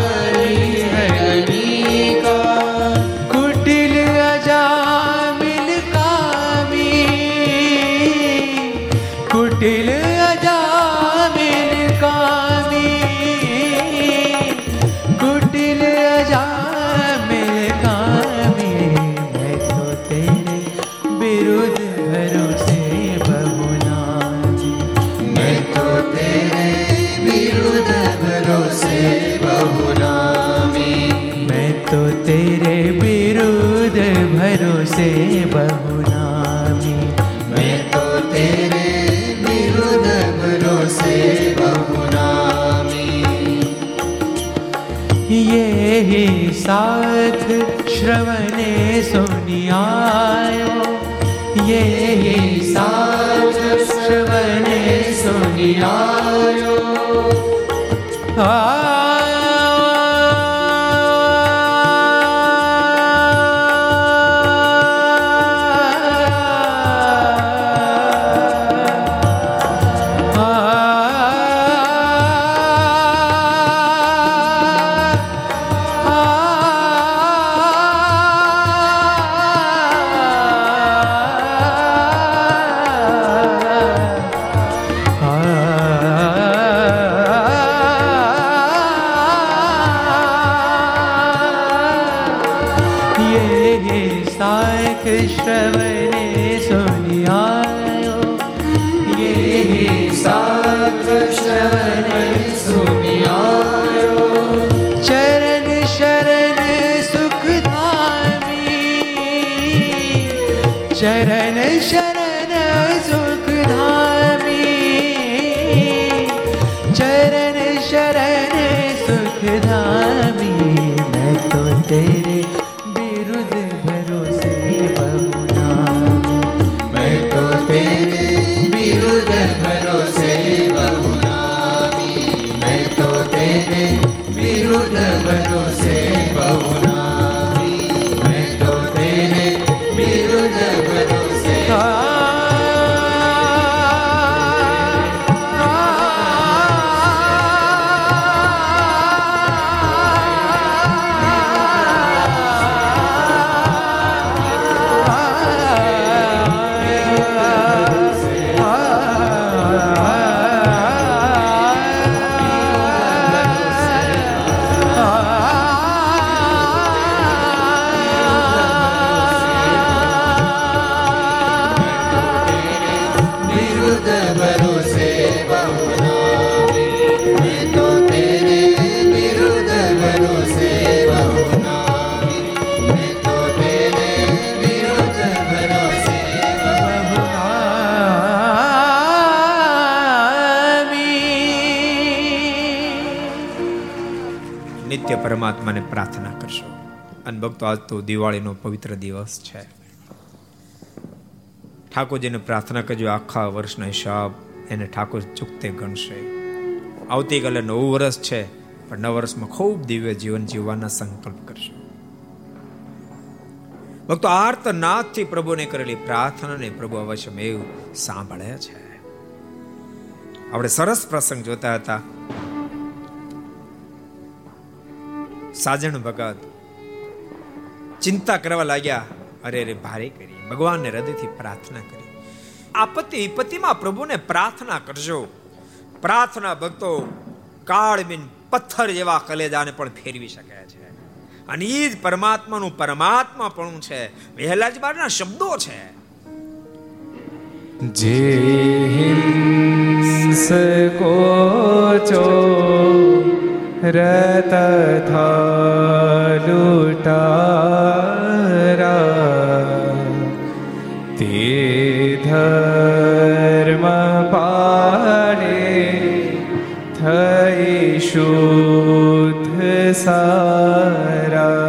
साथ श्रवणे सुनियायो ये ही साथ श्रवणे सुनियायो ये Neşere neşere પરમાત્માને પ્રાર્થના કરશો. અને ભક્તો, આજ તો દિવાળીનો પવિત્ર દિવસ છે. ઠાકોરજીને પ્રાર્થના કરજો, આખા વર્ષનો હિસાબ એને ઠાકોર ચૂકતે ગણશે. આવતીકાલે નવું વર્ષ છે, પણ નવ વર્ષમાં ખૂબ દિવ્ય જીવન જીવવાના સંકલ્પ કરશો. ભક્તો આર્તનાથથી પ્રભુને કરેલી પ્રાર્થનાને પ્રભુ અવશ્યમેવ સાંભળે છે. આપણે સરસ પ્રસંગ જોતા હતા. સાજણ ભગત. ચિંતા કરવા લાગ્યા, અરે અરે, ભારે કરી. ભગવાનને હૃદયથી પ્રાર્થના કરી. આપત્તિ વિપત્તિમાં પ્રભુને પ્રાર્થના કરજો. પ્રાર્થના ભક્તો કાળબિન પથ્થર જેવા કલેજાને પણ ફેરવી શકે છે. અને એ જ પરમાત્માનું પરમાત્મા પણ છે. વહેલાજ બારના શબ્દો છે. જે હિંસ કોચો રત લૂટારા તે ધર્મ પાડે થઈ શુદ્ધ સારા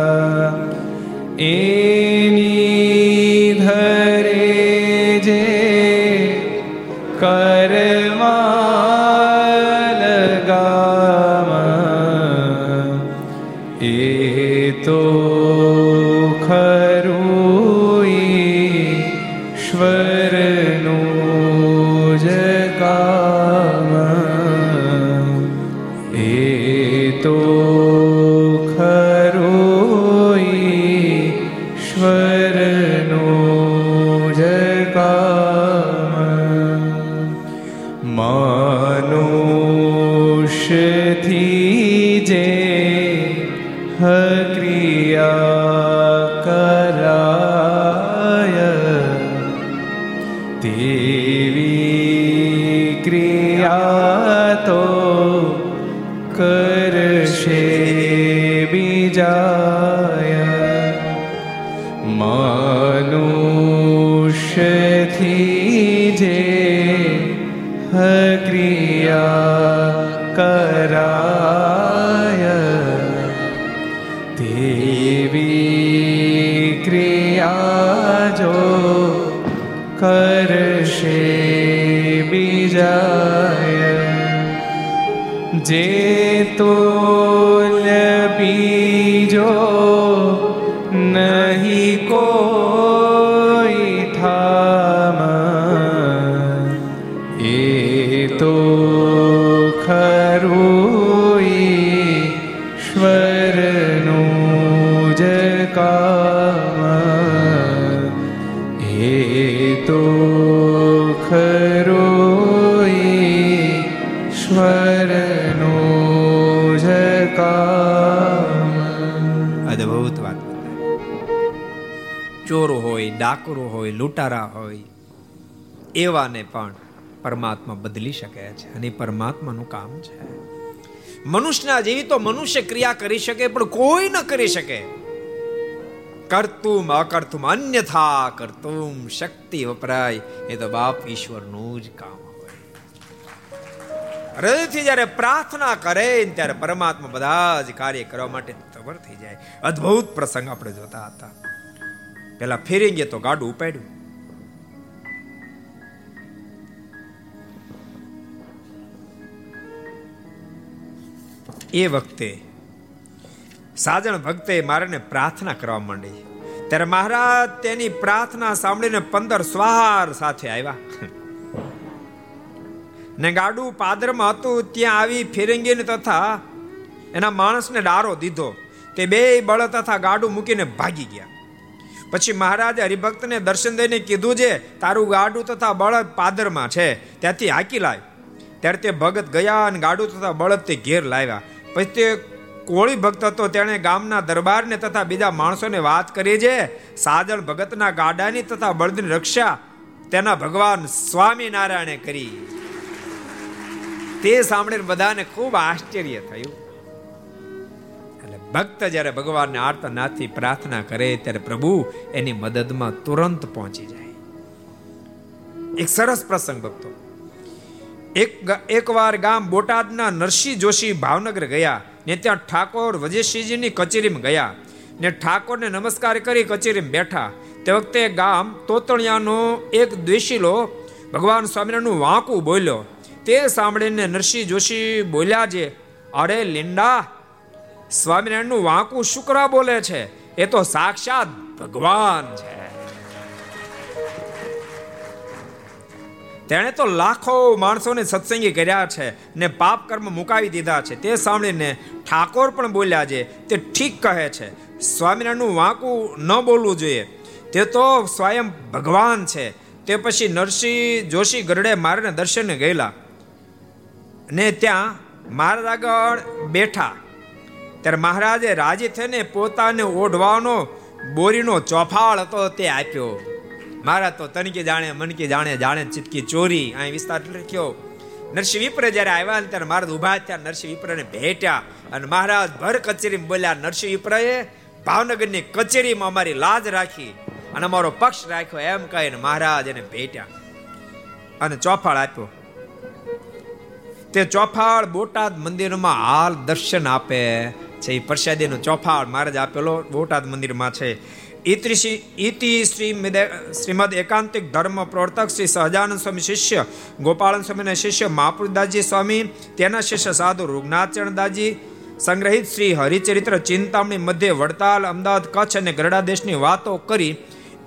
જે તોલ્ય બીજો ડાકરો હોય, લૂંટારા હોય, એવાને પણ પરમાત્મા બદલી શકે છે અને પરમાત્માનું કામ છે. મનુષ્યના જેવી તો મનુષ્ય ક્રિયા કરી શકે, પણ કોઈ ન કરી શકે. કરતુમ અકર્તુમ, અન્યથા કરતુમ શક્તિ વપરાય, એ તો બાપ ઈશ્વરનું જ કામ હોય. હૃદયથી જ્યારે પ્રાર્થના કરે, ત્યારે પરમાત્મા બધા જ કાર્ય કરવા માટે તબર થઈ જાય. અદ્ભુત પ્રસંગ આપણે જોતા હતા. પેલા ફેરી તો ગાડું ઉપાડ્યું. એ વખતે સાજણ ભક્તે મારાને પ્રાર્થના કરવા માંડી. ત્યારે મહારાજ તેની પ્રાર્થના સાંભળીને પંદર સ્વાર સાથે આવ્યા. ને ગાડું પાદરમાં હતું, ત્યાં આવી ફિરંગીને તથા એના માણસને ડારો દીધો. તે બે બળ તથા ગાડું મૂકીને ભાગી ગયા. પછી મહારાજે હરિભક્તને દર્શન દઈને કીધું છે તારું ગાડું તથા બળદ પાદરમાં છે, ત્યાંથી હાકી લાય. ત્યારે તે ભગત ગયા અને ગાડું તથા બળદ તે ઘેર લાવ્યા. પછી તે કોળી ભક્ત હતો, તેણે ગામના દરબારને તથા બીજા માણસોને વાત કરી છે સાજણ ભગતના ગાડાની તથા બળદની રક્ષા તેના ભગવાન સ્વામિનારાયણે કરી. તે સાંભળીને બધાને ખૂબ આશ્ચર્ય થયું. ભક્ત જ્યારે ભગવાનને આર્તનાથી પ્રાર્થના કરે ત્યારે પ્રભુ એની મદદમાં તુરંત પહોંચી જાય. એક સરસ પ્રસંગ ભક્તો. એક એકવાર ગામ બોટાદના નરસિંહ જોશી ભાવનગર ગયા ને ત્યાં ઠાકોર વજેશજીની કચેરીમાં ગયા ને ઠાકોરને નમસ્કાર કરી કચેરીમાં બેઠા. તે વખતે ગામ તોતણિયાનો એક દ્વેષીલો ભગવાન સ્વામિનારાયણનું વાંકું બોલ્યો. તે સાંભળીને નરસિંહ જોશી બોલ્યા છે અરે લીંડા સ્વામિનારાયણનું વાંકું શુક્રા બોલે છે. એ તો સાક્ષાત ભગવાન છે. તેણે તો લાખો માણસોને સત્સંગી કર્યા છે ને પાપ કર્મ મુકાવી દીધા છે. તે સાંભળીને ઠાકોર પણ બોલ્યા છે, તે ઠીક કહે છે. સ્વામિનારાયણનું વાંકું ન બોલવું જોઈએ. તે તો સ્વયં ભગવાન છે. તે પછી નરસિંહ જોશી ગરડે મારને દર્શને ગયેલા. ને ત્યાં મહારાજ આગળ બેઠા. ત્યારે મહારાજે રાજી થઈને પોતાને ઓઢવાનો બોરીનો ચોફાળ હતો તે આપ્યો. મારા તો તનકી જાણે મનકી જાણે જાણે ચિતકી ચોરી. અહીં વિસ્તાર લખ્યો. નરસિંહ વિપ્ર જ્યારે આવ્યા ત્યારે મહારાજ ઊભા થયા. નરસિંહ વિપ્રને ભેટ્યા અને મહારાજ ભર કચેરીમાં બોલ્યા, નરસિંહ વિપ્રએ ભાવનગરની કચેરીમાં અમારી લાજ રાખી અને અમારો પક્ષ રાખ્યો. એમ કહીને મહારાજ એને ભેટ્યા અને ચોફાળ આપ્યો. તે ચોફાળ બોટાદ મંદિરમાં હાલ દર્શન આપે છે. એ પ્રસાદીનો ચોફાળ મહારાજ આપેલો બોટાદ મંદિરમાં છે. ઇતિ શ્રીમદ એકાંતિક ધર્મ પ્રવર્તક શ્રી સહજાનંદ સ્વામી શિષ્ય, ગોપાલન સ્વામીના શિષ્ય મહાપુરદાસજી સ્વામી, તેના શિષ્ય સાધુ રૂગનાથચરણદાસજી, સંગ્રહિત શ્રી હરિચરિત્ર ચિંતામણી મધ્ય વડતાલ, અમદાવાદ, કચ્છ અને ગરડા દેશની વાતો કરી,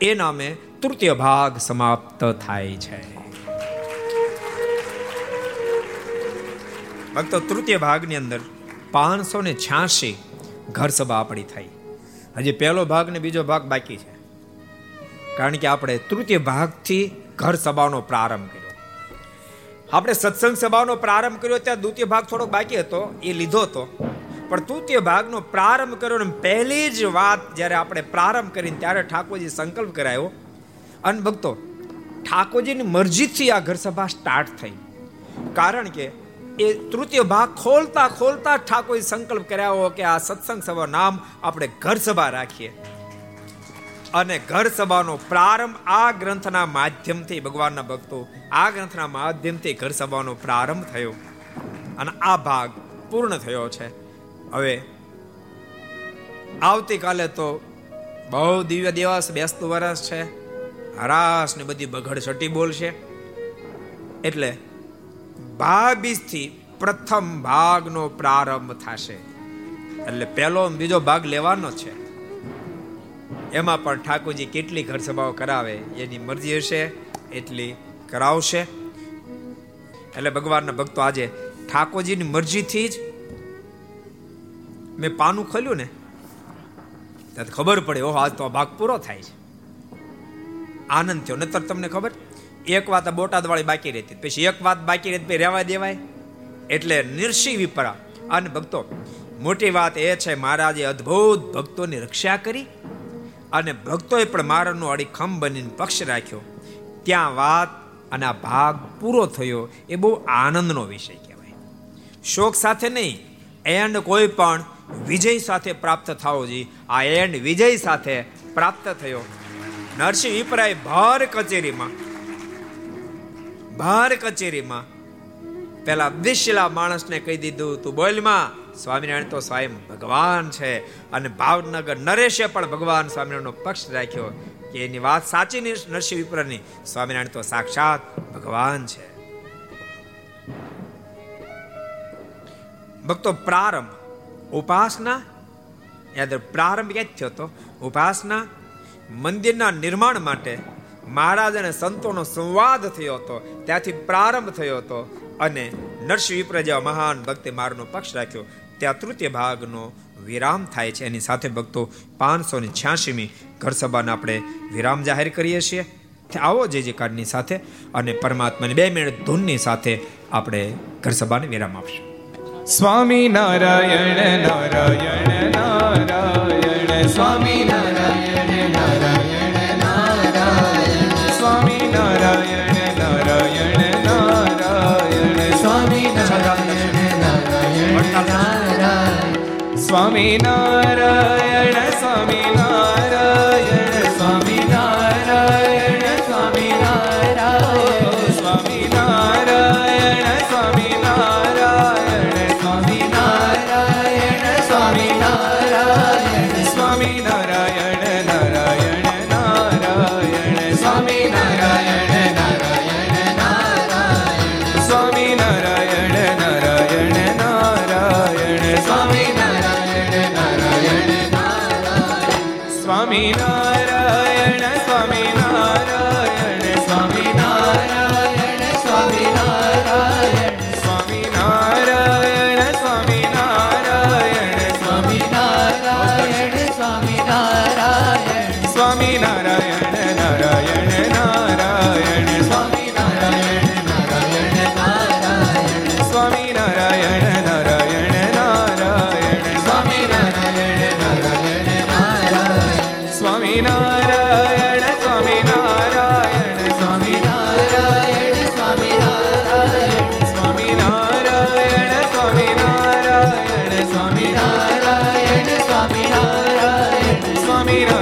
એ નામે તૃતીય ભાગ સમાપ્ત થાય છે. ભક્તો, તૃતીય ભાગની અંદર પાંચસો ને છ્યાસી ઘર સભા આપણી થઈ. હજી પહેલો ભાગ ને બીજો ભાગ બાકી છે. કારણ કે આપણે તૃતીય ભાગથી ઘર સભાનો પ્રારંભ કર્યો. આપણે સત્સંગ સભાનો પ્રારંભ કર્યો ત્યાં દ્વિતીય ભાગ થોડોક બાકી હતો, એ લીધો હતો. પણ તૃતીય ભાગનો પ્રારંભ કર્યો ને પહેલી જ વાત જ્યારે આપણે પ્રારંભ કરીને ત્યારે ઠાકોરજી સંકલ્પ કરાયો. અને ભક્તો, ઠાકોરજીની મરજીથી આ ઘર સભા સ્ટાર્ટ થઈ. કારણ કે એ તૃતીય ભાગ ખોલતા ખોલતા ઠાકોર સંકલ્પ કર્યા કે આ સત્સંગ સભા નામ આપણે ઘર સભા રાખીએ. અને ઘર સભાનો પ્રારંભ આ ગ્રંથના માધ્યમથી, ભગવાનના ભક્તો, આ ગ્રંથના માધ્યમથી ઘર સભાનો પ્રારંભ થયો. અને આ ભાગ પૂર્ણ થયો છે. હવે આવતીકાલે તો બહુ દિવ્ય દિવસ, બેસતું વરસ છે. હરાશ ને બધી બગડ સટી બોલશે. એટલે ભાબીસથી પ્રથમ ભાગનો પ્રારંભ થશે. એટલે પહેલો બીજો ભાગ લેવાનો છે. એમાં પણ ઠાકોરજી કેટલી ઘર સભાઓ કરાવે, એની મરજી હશે, એટલી કરાવશે. એટલે ભગવાનના ભક્તો આજે ઠાકોરજીની મરજીથી જ મેં પાનું ખોલ્યું ને? ત્યાં ખબર પડે, ઓહો, આજ તો ભાગ પૂરો થાય છે. આનંદ થયો, નતર તમને ખબર? એક વાત બોટાદ વાળી બાકી રહેતી. પછી એક વાત બાકી રહેતી રહેવા દેવાય? એટલે નિર્ષી વિપરા. અને ભક્તો, મોટી વાત એ છે, મહારાજે અદ્ભુત ભક્તોની રક્ષા કરી અને ભક્તોએ પણ મારાનો અડીખમ બનીને પક્ષ રાખ્યો. ત્યાં વાત અને આ ભાગ પૂરો થયો. એ બહુ આનંદનો વિષય કહેવાય. શોક સાથે નહીં એન્ડ કોઈ પણ વિજય સાથે પ્રાપ્ત થવો જોઈએ આ એન્ડ વિજય સાથે પ્રાપ્ત થયો. નરસિંહ વિપરાય ભર કચેરીમાં ભાર કચેરીમાં પેલા દિશલા માણસને કહી દીધું, તું બોલમાં સ્વામિનારાયણ તો સ્વયં ભગવાન છે અને ભાવનગર નરેશે પણ ભગવાન સ્વામિનારાયણનો પક્ષ રાખ્યો કે એની વાત સાચી નરસિંહ વિપ્રની. સ્વામિનારાયણ તો સાક્ષાત ભગવાન છે. ભક્તો, પ્રારંભ. ઉપાસના? યાદ પ્રારંભ ક્યાં થયો હતો? ઉપાસના? મંદિરના નિર્માણ માટે મહારાજ અને સંતોનો સંવાદ થયો હતો, ત્યાંથી પ્રારંભ થયો હતો અને નરસિંહ વિપ્ર જેવા મહાન ભક્તે મારનો પક્ષ રાખ્યો. ત્યાં તૃતીય ભાગનો વિરામ થાય છે. એની સાથે ભક્તો પાંચસો ને છ્યાસીમી ઘર સભાને આપણે વિરામ જાહેર કરીએ છીએ. આવો જે જે કાર્ડની સાથે અને પરમાત્માની બે મિનિટ ધૂનની સાથે આપણે ઘર સભાને વિરામ આપશું. સ્વામી નારાયણ નારાયણ નારાયણ, સ્વામી નારાયણ નારાયણ. સ્વામી meet up.